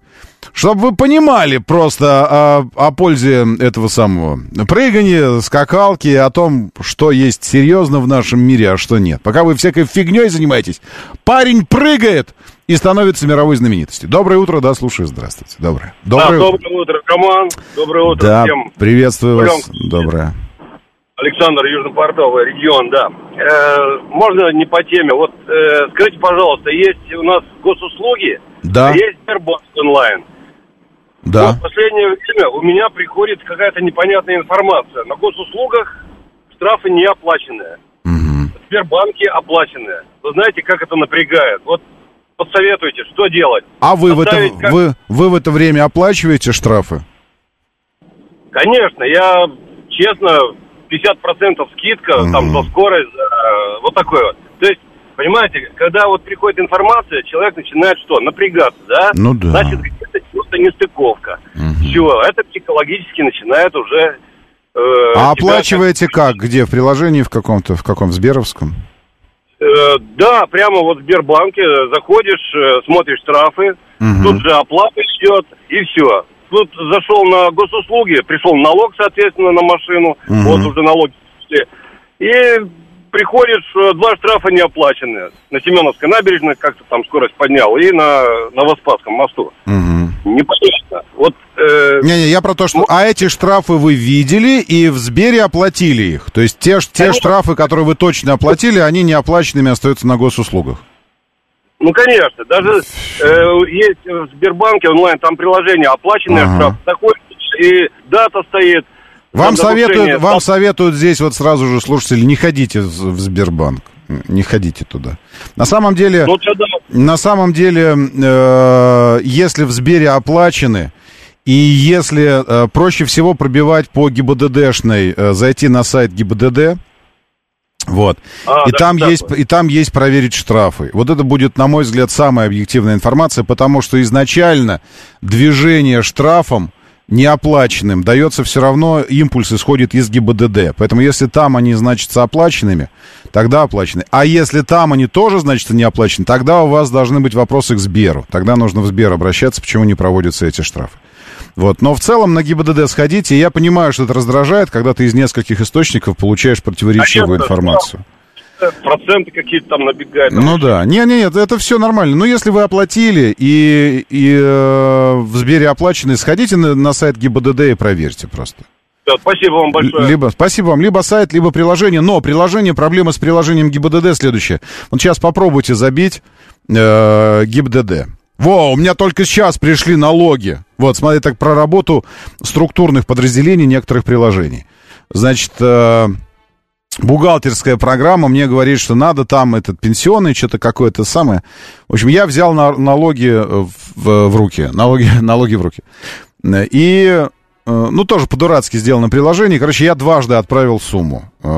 Чтобы вы понимали просто о, о пользе этого самого прыгания, скакалки, о том, что есть серьезно в нашем мире, а что нет. Пока вы всякой фигней занимаетесь, парень прыгает и становится мировой знаменитостью. Доброе утро, да, слушаю, здравствуйте. Доброе. Доброе да, утро. доброе утро, Роман. Доброе утро Да, всем. приветствую вас. Доброе. Александр, Южно-Портовый регион, да. Э, можно не по теме? Вот э, скажите, пожалуйста, есть у нас госуслуги, Да. а есть Сбербанк онлайн. Да. В последнее время у меня приходит какая-то непонятная информация. На госуслугах штрафы не оплаченные. В Сбербанке оплаченные. Вы знаете, как это напрягает? Вот подсоветуйте, что делать. А вы в, это, как- вы, вы в это время оплачиваете штрафы? Конечно, я честно, 50% скидка, там, за скорость, э, вот такой вот. То есть, понимаете, когда вот приходит информация, человек начинает что? Напрягаться, да? Ну да. Значит, где-то просто нестыковка. Все, это психологически начинает уже... э, А оплачиваете как? Где? В приложении в каком-то, в каком? В Сберовском? Э, да, прямо вот в Сбербанке заходишь, э, смотришь штрафы, тут же оплата идет, и все. Тут зашел на госуслуги, пришел налог, соответственно, на машину, Мгм. вот уже налоги. И приходишь, э, два штрафа не оплачены. На Семеновской набережной как-то там скорость поднял, и на Новоспасском мосту. Непонятно. Вот э, Не-не, я про то, что... А эти штрафы вы видели и в Сбере оплатили их? То есть те, те штрафы, которые вы точно оплатили, они не оплаченными остаются на госуслугах? Ну, конечно, даже э, есть в Сбербанке онлайн, там приложение оплаченный Ага. штраф, заходишь, и дата стоит. Вам советуют, вам советуют здесь вот сразу же, слушатели, не ходите в Сбербанк. Не ходите туда. На самом деле, Ну, на самом деле, э, если в Сбере оплачены, и если э, проще всего пробивать по ГИБДДшной, э, зайти на сайт ГИБДД, вот. А, и, да, там да. есть, и там есть проверить штрафы. Вот это будет, на мой взгляд, самая объективная информация, потому что изначально движение штрафом неоплаченным дается все равно, импульс исходит из ГИБДД. Поэтому если там они значатся оплаченными, тогда оплачены. А если там они тоже значатся неоплачены, тогда у вас должны быть вопросы к Сберу. Тогда нужно в Сбер обращаться, почему не проводятся эти штрафы. Вот. Но в целом на ГИБДД сходите. Я понимаю, что это раздражает, когда ты из нескольких источников получаешь противоречивую Конечно, информацию. Проценты какие-то там набегают. Ну да. Не, не, нет, это все нормально. Но если вы оплатили и, и э, в Сбере оплачены, сходите на, на сайт ГИБДД и проверьте просто. Да, спасибо вам большое. Либо, спасибо вам, либо сайт, либо приложение. Но приложение, проблема с приложением ГИБДД следующая. Вот сейчас попробуйте забить э, ГИБДД. Во, у меня только сейчас пришли налоги. Вот, смотри, так про работу структурных подразделений некоторых приложений. Значит, э, бухгалтерская программа мне говорит, что надо там этот пенсионный, что-то какое-то самое. В общем, я взял на- налоги в, в- в руки, налоги, налоги в руки. И, э, ну, тоже по-дурацки сделано приложение. Короче, я дважды отправил сумму, э,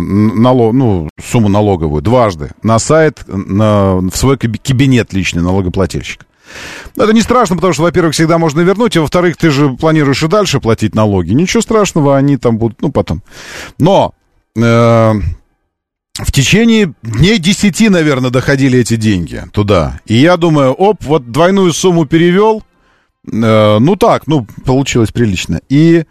налог, ну, сумму налоговую, дважды на сайт, на, в свой каби- кабинет личный налогоплательщика. Это не страшно, потому что, во-первых, всегда можно вернуть, а во-вторых, ты же планируешь и дальше платить налоги. Ничего страшного, они там будут, ну, потом. Но э, в течение дней 10, наверное, доходили эти деньги туда. И я думаю, оп, вот двойную сумму перевел. Э, ну так, ну, получилось прилично. И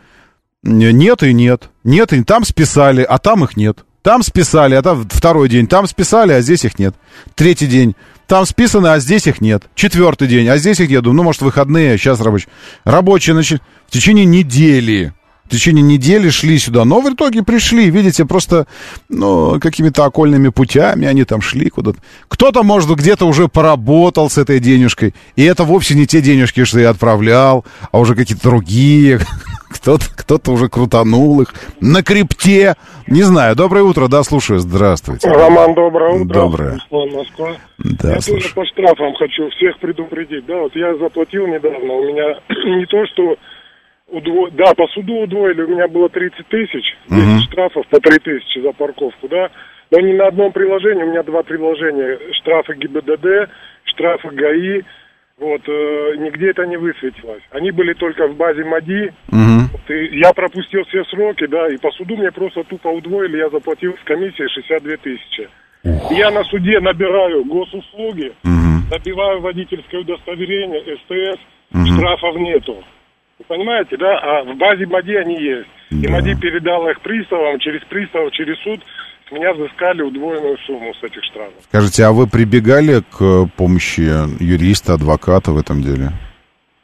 нет и нет. Нет и там списали, а там их нет. Там списали, а там второй день. Там списали, а здесь их нет. Третий день. Там списаны, а здесь их нет. Четвертый день, а здесь их нет. Ну, может, выходные, сейчас рабочие. Рабочие, значит, в течение недели. В течение недели шли сюда. Но в итоге пришли, видите, просто ну, какими-то окольными путями они там шли куда-то. Кто-то, может, где-то уже поработал с этой денежкой. И это вовсе не те денежки, что я отправлял, а уже какие-то другие. Кто-то, кто-то уже крутанул их на крипте. Не знаю. Доброе утро, да, слушаю. Здравствуйте. Роман, доброе утро. Доброе. Руслан, Москва. Да, я тоже по штрафам хочу всех предупредить. Да, вот я заплатил недавно, у меня не то, что удво... да, по суду удвоили, у меня было 30 тысяч, 10 Мгм. штрафов по 3 тысячи за парковку, да. Но не на одном приложении, у меня два приложения. Штрафы ГИБДД, штрафы ГАИ. Вот, э, нигде это не высветилось. Они были только в базе МАДИ, вот, и я пропустил все сроки, да, и по суду мне просто тупо удвоили, я заплатил с комиссией 62 тысячи. Я на суде набираю госуслуги, набиваю водительское удостоверение, СТС, штрафов нету. Понимаете, да? А в базе МАДИ они есть. И МАДИ передал их приставам, через приставов, через суд с меня взыскали удвоенную сумму с этих штрафов. Скажите, а вы прибегали к э, помощи юриста, адвоката в этом деле?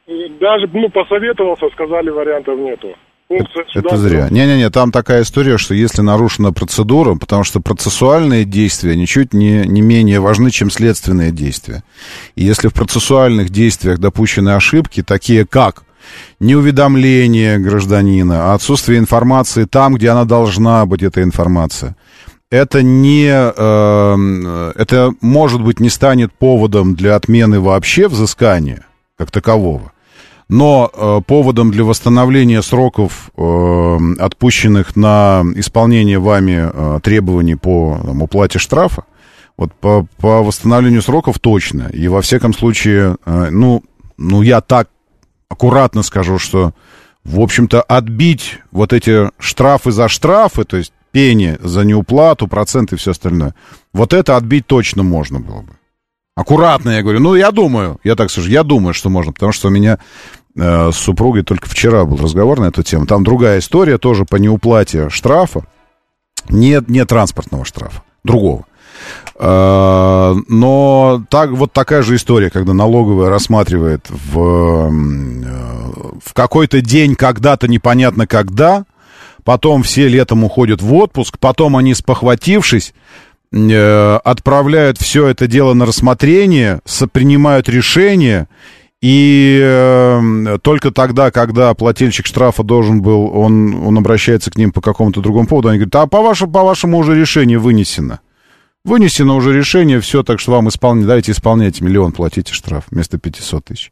И Даже, ну, посоветовался, сказали, вариантов нету. Функция суда- Это зря. Не-не-не, там такая история, что если нарушена процедура, потому что процессуальные действия ничуть не, не менее важны, чем следственные действия. И если в процессуальных действиях допущены ошибки, такие как неуведомление гражданина, отсутствие информации там, где она должна быть, эта информация, это не, э, это, может быть, не станет поводом для отмены вообще взыскания как такового. Но э, поводом для восстановления сроков, э, отпущенных на исполнение вами э, требований по там, уплате штрафа, вот по, по восстановлению сроков точно. И во всяком случае, э, ну, ну, я так аккуратно скажу, что, в общем-то, отбить вот эти штрафы за штрафы, то есть пени за неуплату, проценты и все остальное, вот это отбить точно можно было бы. Аккуратно, я говорю. Ну, я думаю, я так скажу, я думаю, что можно, потому что у меня э, с супругой только вчера был разговор на эту тему. Там другая история, тоже по неуплате штрафа. Нет, не транспортного штрафа, другого. Э, но так, вот такая же история, когда налоговая рассматривает в, э, в какой-то день, когда-то непонятно когда, потом все летом уходят в отпуск, потом они, спохватившись, э, отправляют все это дело на рассмотрение, принимают решение, и э, только тогда, когда плательщик штрафа должен был, он, он обращается к ним по какому-то другому поводу, они говорят, а по вашему, по вашему уже решение вынесено. Вынесено уже решение, все, так что вам исполнить, давайте исполняйте миллион, платите штраф вместо 500 тысяч.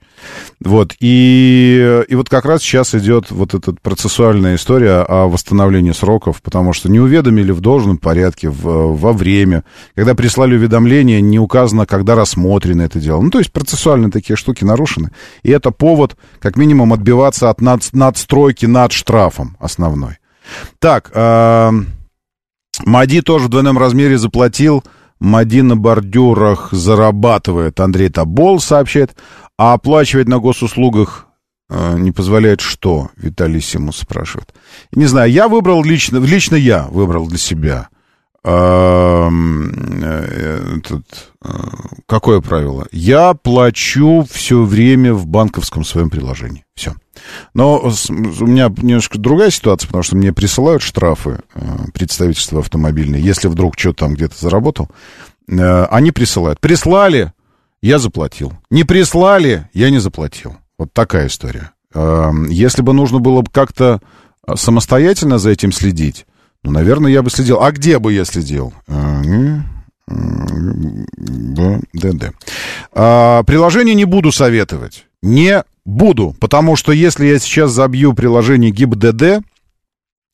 Вот, и, и вот как раз сейчас идет вот эта процессуальная история о восстановлении сроков, потому что не уведомили в должном порядке, в, во время. Когда прислали уведомление, не указано, когда рассмотрено это дело. Ну, то есть процессуальные такие штуки нарушены. И это повод, как минимум, отбиваться от над, надстройки над штрафом основной. Так, э, Мади тоже в двойном размере заплатил. Мади на бордюрах зарабатывает. Андрей Табол сообщает. А оплачивать на госуслугах э, не позволяет что? Виталий Симус спрашивает. Не знаю, я выбрал лично, лично я выбрал для себя. Э, этот, э, какое правило? Я плачу все время в банковском своем приложении. Все. Но у меня немножко другая ситуация, потому что мне присылают штрафы э, представительства автомобильные, если вдруг что-то там где-то заработал. Они присылают. Прислали, я заплатил. Не прислали, я не заплатил. Вот такая история. Если бы нужно было как-то самостоятельно за этим следить, ну, наверное, я бы следил. А где бы я следил? ДД. А, приложение не буду советовать. Не буду, потому что если я сейчас забью приложение GIBDD,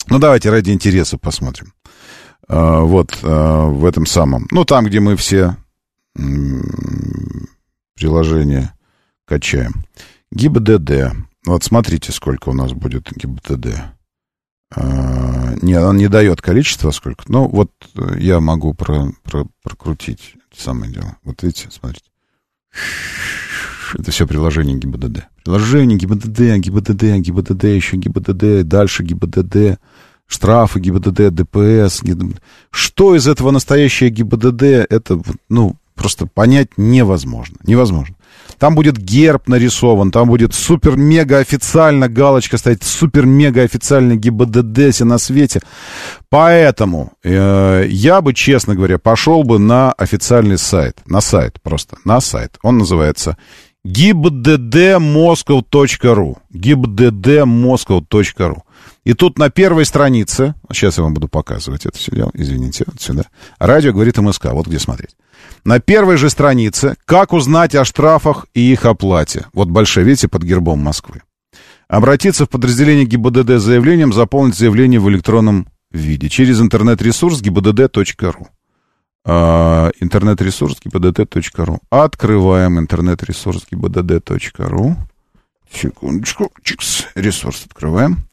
ну давайте ради интереса посмотрим. А, вот а, в этом самом, ну там, где мы все приложения качаем. GIBDD. Вот смотрите, сколько у нас будет GIBDD. А, не, он не дает количество сколько. Ну, вот я могу про, про, прокрутить это самое дело. Вот видите, смотрите. Это все приложение ГИБДД. Приложение ГИБДД, ГИБДД, ГИБДД, еще ГИБДД, дальше ГИБДД, штрафы ГИБДД, ДПС. ГИБДД. Что из этого настоящее ГИБДД, это, ну, просто понять невозможно. Невозможно. Там будет герб нарисован, там будет супер-мега официально галочка стоять, супер-мега официальный ГИБДД на свете. Поэтому э, я бы, честно говоря, пошел бы на официальный сайт, на сайт просто, на сайт. Он называется gibddmoscow.ru gibddmoscow.ru И тут на первой странице, сейчас я вам буду показывать это все дело, извините, вот сюда, радио говорит МСК, вот где смотреть. На первой же странице «Как узнать о штрафах и их оплате». Вот большая, видите, под гербом Москвы. Обратиться в подразделение ГИБДД с заявлением, заполнить заявление в электронном виде через интернет-ресурс gibdd.ru. А, интернет-ресурс gibdd.ru. Открываем интернет-ресурс gibdd.ru. Секундочку. Чикс. Ресурс открываем.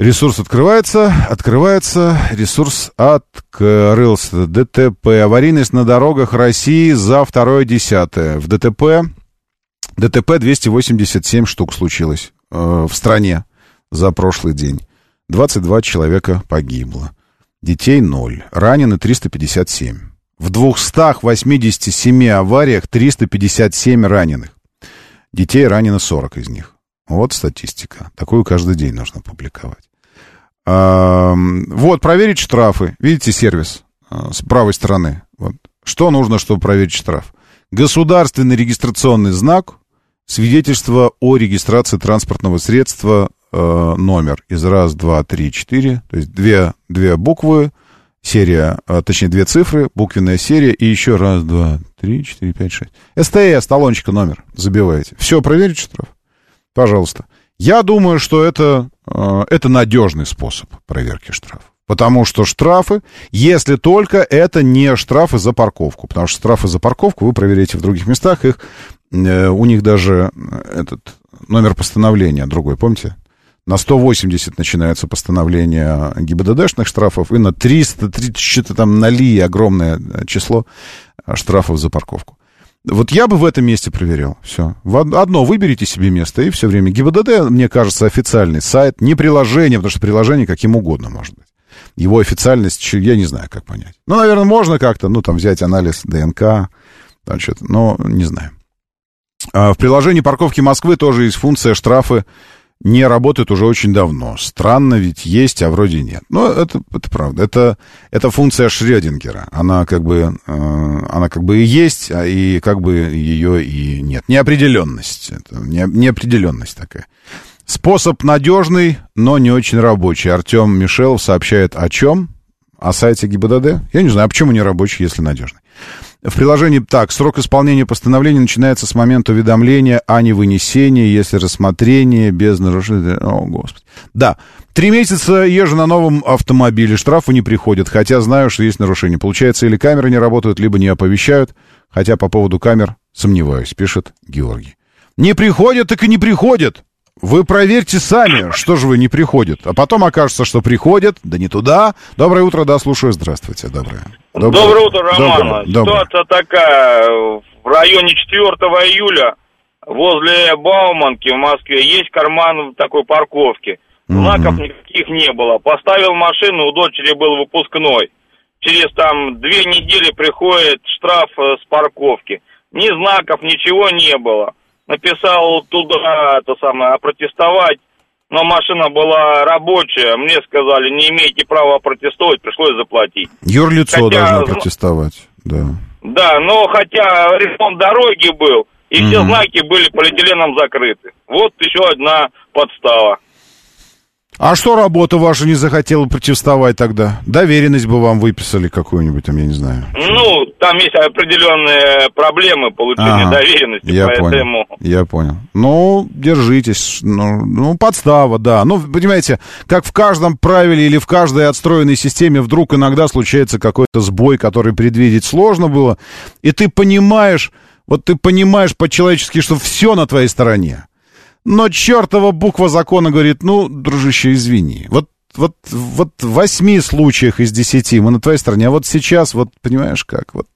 Ресурс открывается, открывается, ресурс открылся. ДТП. Аварийность на дорогах России за второе десятое. В ДТП, ДТП 287 штук случилось э, в стране за прошлый день. 22 человека погибло. Детей 0. Ранены 357. В 287 авариях 357 раненых. Детей ранено 40 из них. Вот статистика. Такую каждый день нужно публиковать. Вот, проверить штрафы. Видите сервис а, с правой стороны. Вот. Что нужно, чтобы проверить штраф? Государственный регистрационный знак, свидетельство о регистрации транспортного средства, э, номер из раз, два, три, четыре. То есть две, две буквы, серия, а, точнее, две цифры, буквенная серия, и еще раз, два, три, четыре, пять, шесть. СТС, талончика номер забиваете. Все, проверите штраф? Пожалуйста. Я думаю, что это, э, это надежный способ проверки штрафа. Потому что штрафы, если только это не штрафы за парковку. Потому что штрафы за парковку вы проверяете в других местах. Их, э, у них даже этот номер постановления другой, помните? На 180 начинается постановление ГИБДДшных штрафов, и на 300, 30, что-то там нали огромное число штрафов за парковку. Вот я бы в этом месте проверял. Все. Одно, выберите себе место, и все время. ГИБДД, мне кажется, официальный сайт, не приложение, потому что приложение каким угодно может быть. Его официальность, я не знаю, как понять. Ну, наверное, можно как-то, ну, там, взять анализ ДНК, там что-то, но не знаю. А в приложении парковки Москвы тоже есть функция штрафы не работает уже очень давно. Странно, ведь есть, а вроде нет. Но это, это правда. Это, это функция Шрёдингера. Она как бы, э, она как бы и есть, а и как бы ее и нет. Неопределенность. Это не, неопределенность такая. Способ надежный, но не очень рабочий. Артем Мишелов сообщает о чем? О сайте ГИБДД? Я не знаю, а почему не рабочий, если надежный? В приложении так, срок исполнения постановления начинается с момента уведомления, а не вынесения, если рассмотрение без нарушения... О, Господи. Да, три месяца езжу на новом автомобиле, штрафы не приходят, хотя знаю, что есть нарушение. Получается, или камеры не работают, либо не оповещают, хотя по поводу камер сомневаюсь, пишет Георгий. Не приходят, так и не приходят. Вы проверьте сами, что же вы не приходят. А потом окажется, что приходят, да не туда. Доброе утро, да, слушаю. Здравствуйте, доброе. Доброе, доброе утро, Роман. Доброе, Ситуация такая. В районе 4 июля возле Бауманки в Москве есть карман такой парковки. Знаков никаких не было. Поставил машину, у дочери был выпускной. Через там две недели приходит штраф э, с парковки. Ни знаков, ничего не было написал туда, это самое, протестовать, но машина была рабочая, мне сказали, не имеете права протестовать, пришлось заплатить. Юрлицо хотя, должно протестовать, да. Да, но хотя ремонт дороги был, и угу. все знаки были полиэтиленом закрыты. Вот еще одна подстава. А что работа ваша не захотела протестовать тогда? Доверенность бы вам выписали какую-нибудь там, я не знаю. Ну, там есть определенные проблемы получения ага, доверенности, я поэтому... Понял, я понял. Ну, держитесь. Ну, ну, подстава, да. Ну, понимаете, как в каждом правиле или в каждой отстроенной системе вдруг иногда случается какой-то сбой, который предвидеть сложно было, и ты понимаешь, вот ты понимаешь по-человечески, что все на твоей стороне. Но чертова буква закона говорит, ну, дружище, извини. Вот вот, вот в восьми случаях из десяти мы на твоей стороне, а вот сейчас, вот понимаешь как, вот,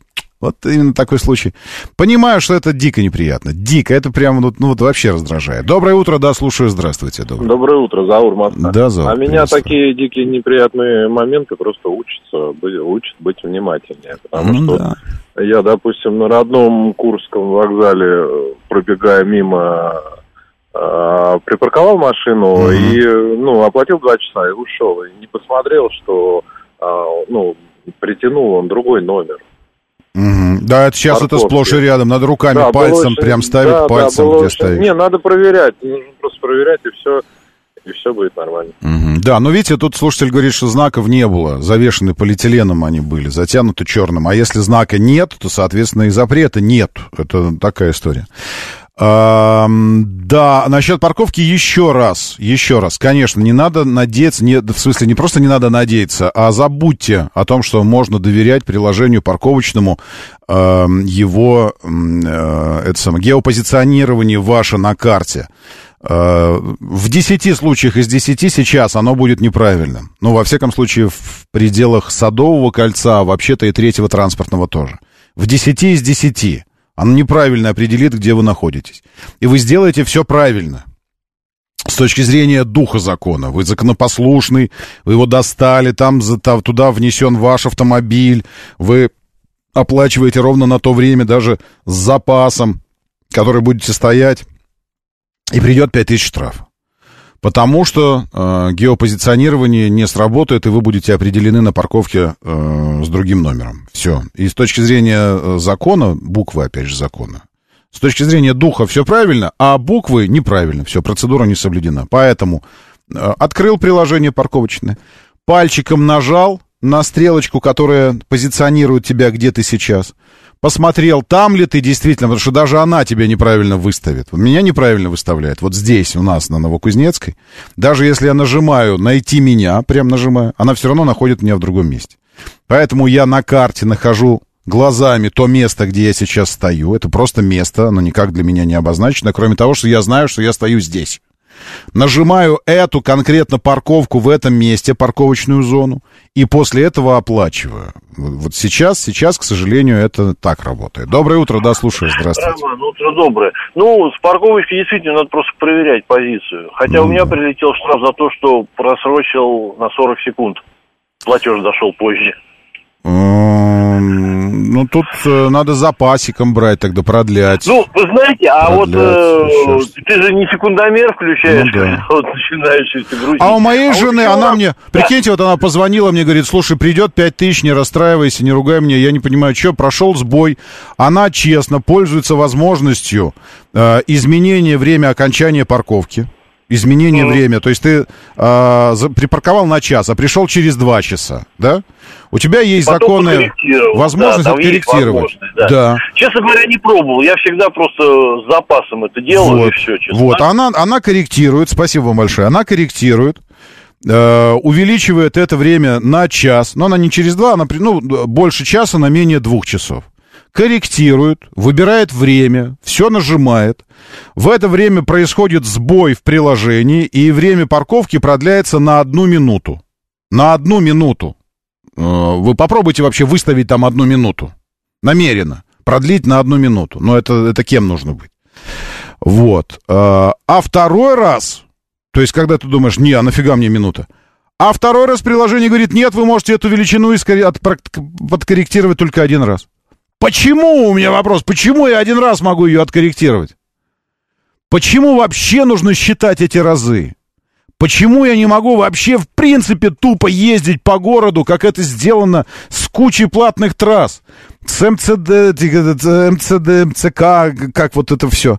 вот именно такой случай. Понимаю, что это дико неприятно. Дико, это прямо ну, ну вот вообще раздражает. Доброе утро, да, слушаю, здравствуйте. Доброе, доброе утро, Заур Москва. Да, Заур, А меня такие дикие неприятные моменты просто учатся, учат быть внимательнее. Потому ну, что да. я, допустим, на родном Курском вокзале, пробегая мимо припарковал машину mm-hmm. и, ну, оплатил два часа и ушел. И не посмотрел, что, а, ну, притянул он другой номер. Угу. Да, это сейчас Парковки. это сплошь и рядом. Надо руками, да, пальцем очень... прям ставить да, пальцем, да, где очень... стоит. Не, надо проверять. Нужно просто проверять, и все, и все будет нормально. Угу. Да, но видите, тут слушатель говорит, что знаков не было. Завешены полиэтиленом они были, затянуты черным. А если знака нет, то, соответственно, и запрета нет. Это такая история. Да, насчет парковки еще раз, еще раз. Конечно, не надо надеяться, не, в смысле, не просто не надо надеяться, а забудьте о том, что можно доверять приложению парковочному э, его э, это самое, геопозиционирование ваше на карте. Э, в 10 случаях из 10 сейчас оно будет неправильным. Ну, во всяком случае, в пределах Садового кольца, а вообще-то и третьего транспортного тоже. В 10 из 10. Оно неправильно определит, где вы находитесь. И вы сделаете все правильно. С точки зрения духа закона. Вы законопослушный, вы его достали, там, туда внесен ваш автомобиль, вы оплачиваете ровно на то время, даже с запасом, который будете стоять, и придет 5000 штрафов. Потому что э, геопозиционирование не сработает, и вы будете определены на парковке э, с другим номером. Все. И с точки зрения э, закона, буквы, опять же, закона, с точки зрения духа все правильно, а буквы неправильно. Все, процедура не соблюдена. Поэтому э, открыл приложение парковочное, пальчиком нажал, на стрелочку, которая позиционирует тебя, где ты сейчас. Посмотрел, там ли ты действительно, потому что даже она тебя неправильно выставит. Меня неправильно выставляет. Вот здесь у нас, на Новокузнецкой. Даже если я нажимаю «найти меня», прям нажимаю, она все равно находит меня в другом месте. Поэтому я на карте нахожу глазами то место, где я сейчас стою. Это просто место, оно никак для меня не обозначено, кроме того, что я знаю, что я стою здесь. Нажимаю эту конкретно парковку в этом месте, парковочную зону, и после этого оплачиваю. Вот сейчас, сейчас, к сожалению, это так работает. Доброе утро, да, слушаю, здравствуйте. Роман, утро доброе. Ну, с парковочки действительно надо просто проверять позицию. Хотя у меня прилетел штраф за то, что просрочил на 40 секунд. Платеж зашел позже. Ну, тут э, надо запасиком брать, тогда продлять. Ну, вы знаете, а вот Продлять, э, еще ты же не секундомер включаешь, Ну да. вот начинаешь эти грузить. А у моей вот жены, еще она мне, Да. прикиньте, вот она позвонила мне, говорит, слушай, придет 5 тысяч, не расстраивайся, не ругай меня, я не понимаю, что, прошел сбой. Она честно пользуется возможностью э, изменения время окончания парковки. Изменение время, то есть ты за- припарковал на час, а пришел через 2 часа, да? У тебя есть законная возможность Да, есть откорректировать. возможность, да. да. Честно говоря, не пробовал. Я всегда просто с запасом это делаю, Вот, и все, честно. вот. она, она корректирует, спасибо вам большое, она корректирует, э, увеличивает это время на час, но она не через два, она ну, больше часа на менее двух часов. Корректирует, выбирает время, все нажимает. В это время происходит сбой в приложении, и время парковки продляется на одну минуту. На одну минуту. Э, Вы попробуйте вообще выставить там одну минуту. Намеренно. Продлить на одну минуту. Но это, это кем нужно быть? Вот. Э, А второй раз, то есть, когда ты думаешь, не, а нафига мне минута? А второй раз приложение говорит, нет, вы можете эту величину искори- отпрак- подкорректировать только один раз. Почему, у меня вопрос, почему я один раз могу ее откорректировать? Почему вообще нужно считать эти разы? Почему я не могу вообще в принципе тупо ездить по городу, как это сделано с кучей платных трасс? С МЦД, МЦД, МЦК, как вот это все.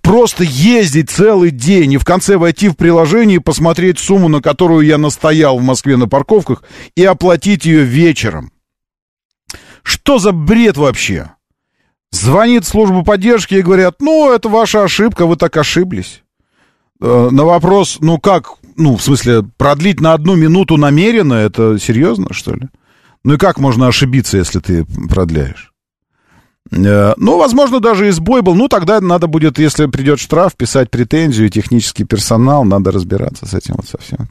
Просто ездить целый день и в конце войти в приложение и посмотреть сумму, на которую я настоял в Москве на парковках, и оплатить ее вечером. Что за бред вообще? Звонит служба поддержки и говорят, ну, это ваша ошибка, вы так ошиблись. Э, На вопрос, ну как, ну, в смысле, продлить на одну минуту намеренно, это серьезно, что ли? Ну и как можно ошибиться, если ты продляешь? Э, Ну, возможно, даже и сбой был. Ну, тогда надо будет, если придет штраф, писать претензию, и технический персонал, надо разбираться с этим вот совсем.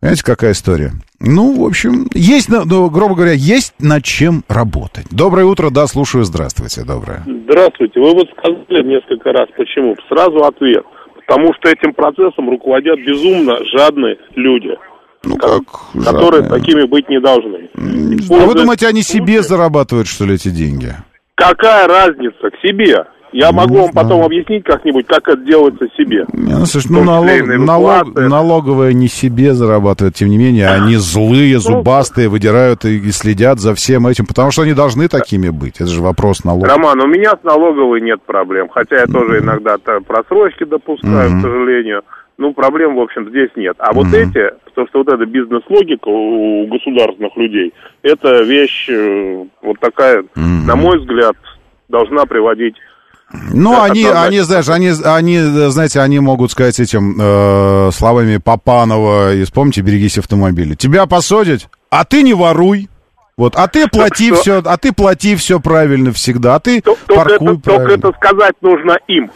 Понимаете, какая история? Ну, в общем, есть, ну, грубо говоря, есть над чем работать. Доброе утро, да, слушаю, здравствуйте, доброе. Здравствуйте. Вы вот сказали несколько раз, почему. Сразу ответ. Потому что этим процессом руководят безумно жадные люди. Ну как Которые жадные? такими быть не должны. А вы думаете, они себе зарабатывают, что ли, эти деньги? Какая разница к себе? Я могу вам потом объяснить как-нибудь, как это делается себе. Ну, слушай, ну, налог- налог- налоговая не себе зарабатывает, тем не менее, они Ну, злые, зубастые, выдирают и, следят за всем этим, потому что они должны такими быть. Это же вопрос налога. Роман, у меня с налоговой нет проблем. Хотя я тоже иногда -то просрочки допускаю, Мгм. к сожалению. Ну, проблем, в общем, здесь нет. А вот эти, потому что вот эта бизнес-логика у государственных людей, это вещь э, вот такая, на мой взгляд, должна приводить Ну, Да, они, однозначно. они, знаешь, они, они, э, знаете, они могут сказать этим э, словами Папанова, и вспомните, берегись автомобиля. Тебя посадят, а ты не воруй. Вот, а ты плати что- все, а ты плати все правильно всегда, а ты Только паркуй это, только правильно. это сказать нужно им.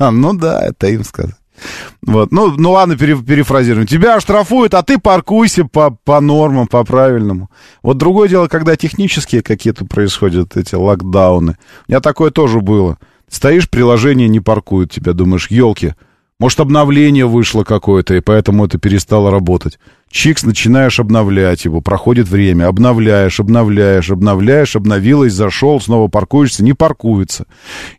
Ну да, это им сказать. Вот, ну, ну ладно, пере- перефразируем. Тебя оштрафуют, а ты паркуйся по, по нормам, по правильному. Вот другое дело, когда технические какие-то происходят эти локдауны. У меня такое тоже было. Стоишь, приложение не паркует тебя, думаешь, елки, может, обновление вышло какое-то, и поэтому это перестало работать. Чикс, начинаешь обновлять его, проходит время, обновляешь, обновляешь, обновляешь, обновилось, зашел, снова паркуешься, не паркуется.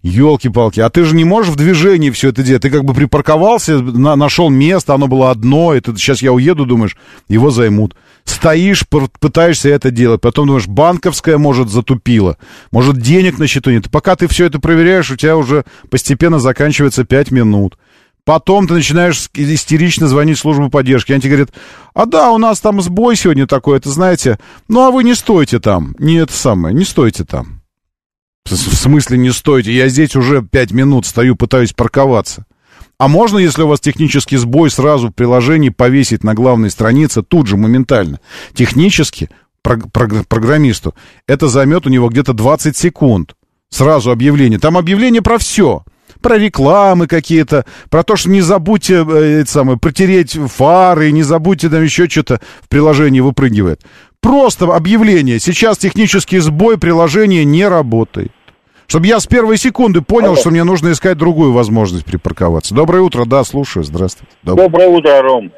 Елки-палки, а ты же не можешь в движении все это делать. Ты как бы припарковался, на- нашел место, оно было одно, и ты сейчас я уеду, думаешь, его займут. Стоишь, пытаешься это делать, потом думаешь, банковская, может, затупила, может, денег на счету нет. Пока ты все это проверяешь, у тебя уже постепенно заканчивается 5 минут. Потом ты начинаешь истерично звонить в службу поддержки. Они тебе говорят, а да, у нас там сбой сегодня такой, это знаете, ну а вы не стойте там. Не это самое, не стойте там. В смысле не стойте? Я здесь уже пять минут стою, пытаюсь парковаться. А можно, если у вас технический сбой, сразу в приложении повесить на главной странице тут же, моментально? Технически программисту это займет у него где-то 20 секунд. Сразу объявление. Там объявление про все. Про рекламы какие-то, про то, что не забудьте э, это самое, протереть фары, не забудьте там еще что-то в приложении выпрыгивает. Просто объявление. Сейчас технический сбой, приложение не работает. Чтобы я с первой секунды понял, Алло. что мне нужно искать другую возможность припарковаться. Доброе утро, да, слушаю, здравствуйте. Доброе, Доброе утро, Ром.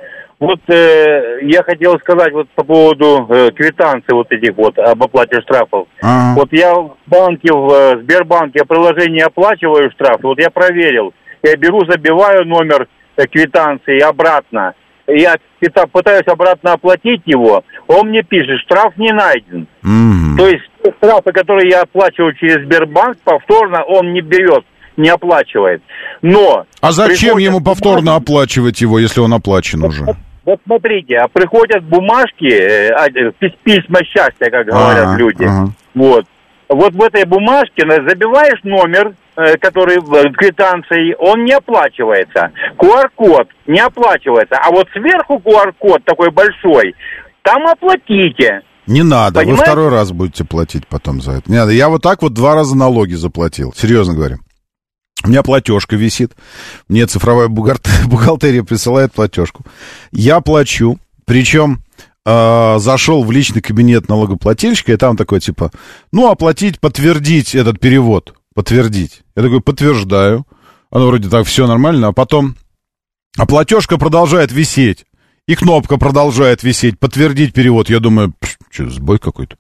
Вот э, я хотел сказать вот по поводу э, квитанций вот этих вот об оплате штрафов. А-а-а. Вот я в банке, в э, Сбербанке приложение оплачиваю штраф, вот я проверил. Я беру, забиваю номер э, квитанции обратно. Я пытаюсь обратно оплатить его, он мне пишет, штраф не найден. Mm-hmm. То есть штрафы, которые я оплачиваю через Сбербанк, повторно он не берет не оплачивает. Но... А зачем ему повторно оплачивать его, если он оплачен уже? Вот смотрите, а приходят бумажки, э, а, э, письма счастья, как говорят а, люди. Ага. Вот. Вот в этой бумажке забиваешь номер, э, который в квитанции, он не оплачивается. QR-код не оплачивается. А вот сверху QR-код такой большой, там оплатите. Не надо, Понимаете? вы второй раз будете платить потом за это. Не надо, я вот так вот два раза налоги заплатил, серьезно говоря. У меня платежка висит. Мне цифровая бухгалтерия присылает платежку. Я плачу. Причем э, зашел в личный кабинет налогоплательщика, и там такой типа, ну, оплатить, подтвердить этот перевод. Подтвердить. Я такой, подтверждаю. Оно вроде так, все нормально. А потом, а платежка продолжает висеть. И кнопка продолжает висеть. Подтвердить перевод. Я думаю, что, сбой какой-то.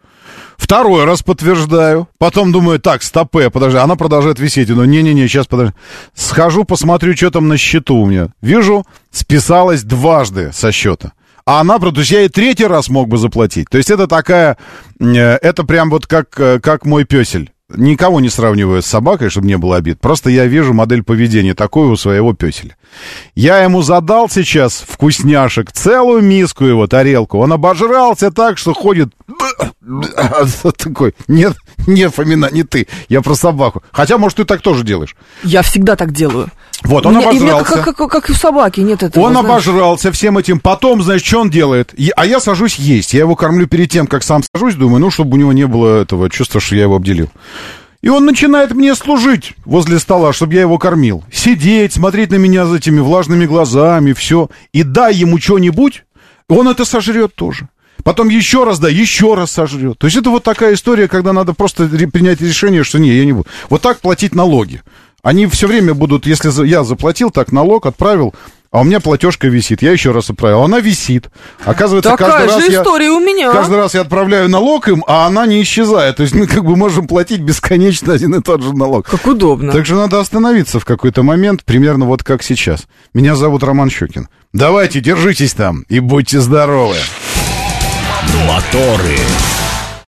Второй раз подтверждаю. Потом думаю, так, стопе, подожди. Она продолжает висеть. Ну, не-не-не, сейчас подожди. Схожу, посмотрю, что там на счету у меня. Вижу, списалась дважды со счета. А она, то есть я и третий раз мог бы заплатить. То есть это такая, э, это прям вот как, э, как мой песель. Никого не сравниваю с собакой, чтобы не было обид. Просто я вижу модель поведения такую у своего песеля. Я ему задал сейчас вкусняшек, целую миску его, тарелку. Он обожрался так, что ходит... Такой, нет, нет, Фомина, не ты, я про собаку. Хотя, может, ты так тоже делаешь. Я всегда так делаю. Вот, он меня, обожрался. Как, как, как и у собаки, нет этого. Он знаешь. обожрался всем этим. Потом, знаешь, что он делает? А я сажусь есть. Я его кормлю перед тем, как сам сажусь, думаю, ну, чтобы у него не было этого чувства, что я его обделил. И он начинает мне служить возле стола, чтобы я его кормил. Сидеть, смотреть на меня за этими влажными глазами, все. И дай ему что-нибудь, он это сожрет тоже. Потом еще раз, да, еще раз сожрет. То есть это вот такая история, когда надо просто принять решение, что не, я не буду. Вот так платить налоги. Они все время будут, если я заплатил так налог, отправил, а у меня платежка висит. Я еще раз отправил. Она висит. Оказывается, Такая каждый же раз история я, у меня. Каждый раз я отправляю налог им, а она не исчезает. То есть мы как бы можем платить бесконечно один и тот же налог. Как удобно. Так что надо остановиться в какой-то момент, примерно вот как сейчас. Меня зовут Роман Щукин. Давайте, держитесь там и будьте здоровы. Моторы.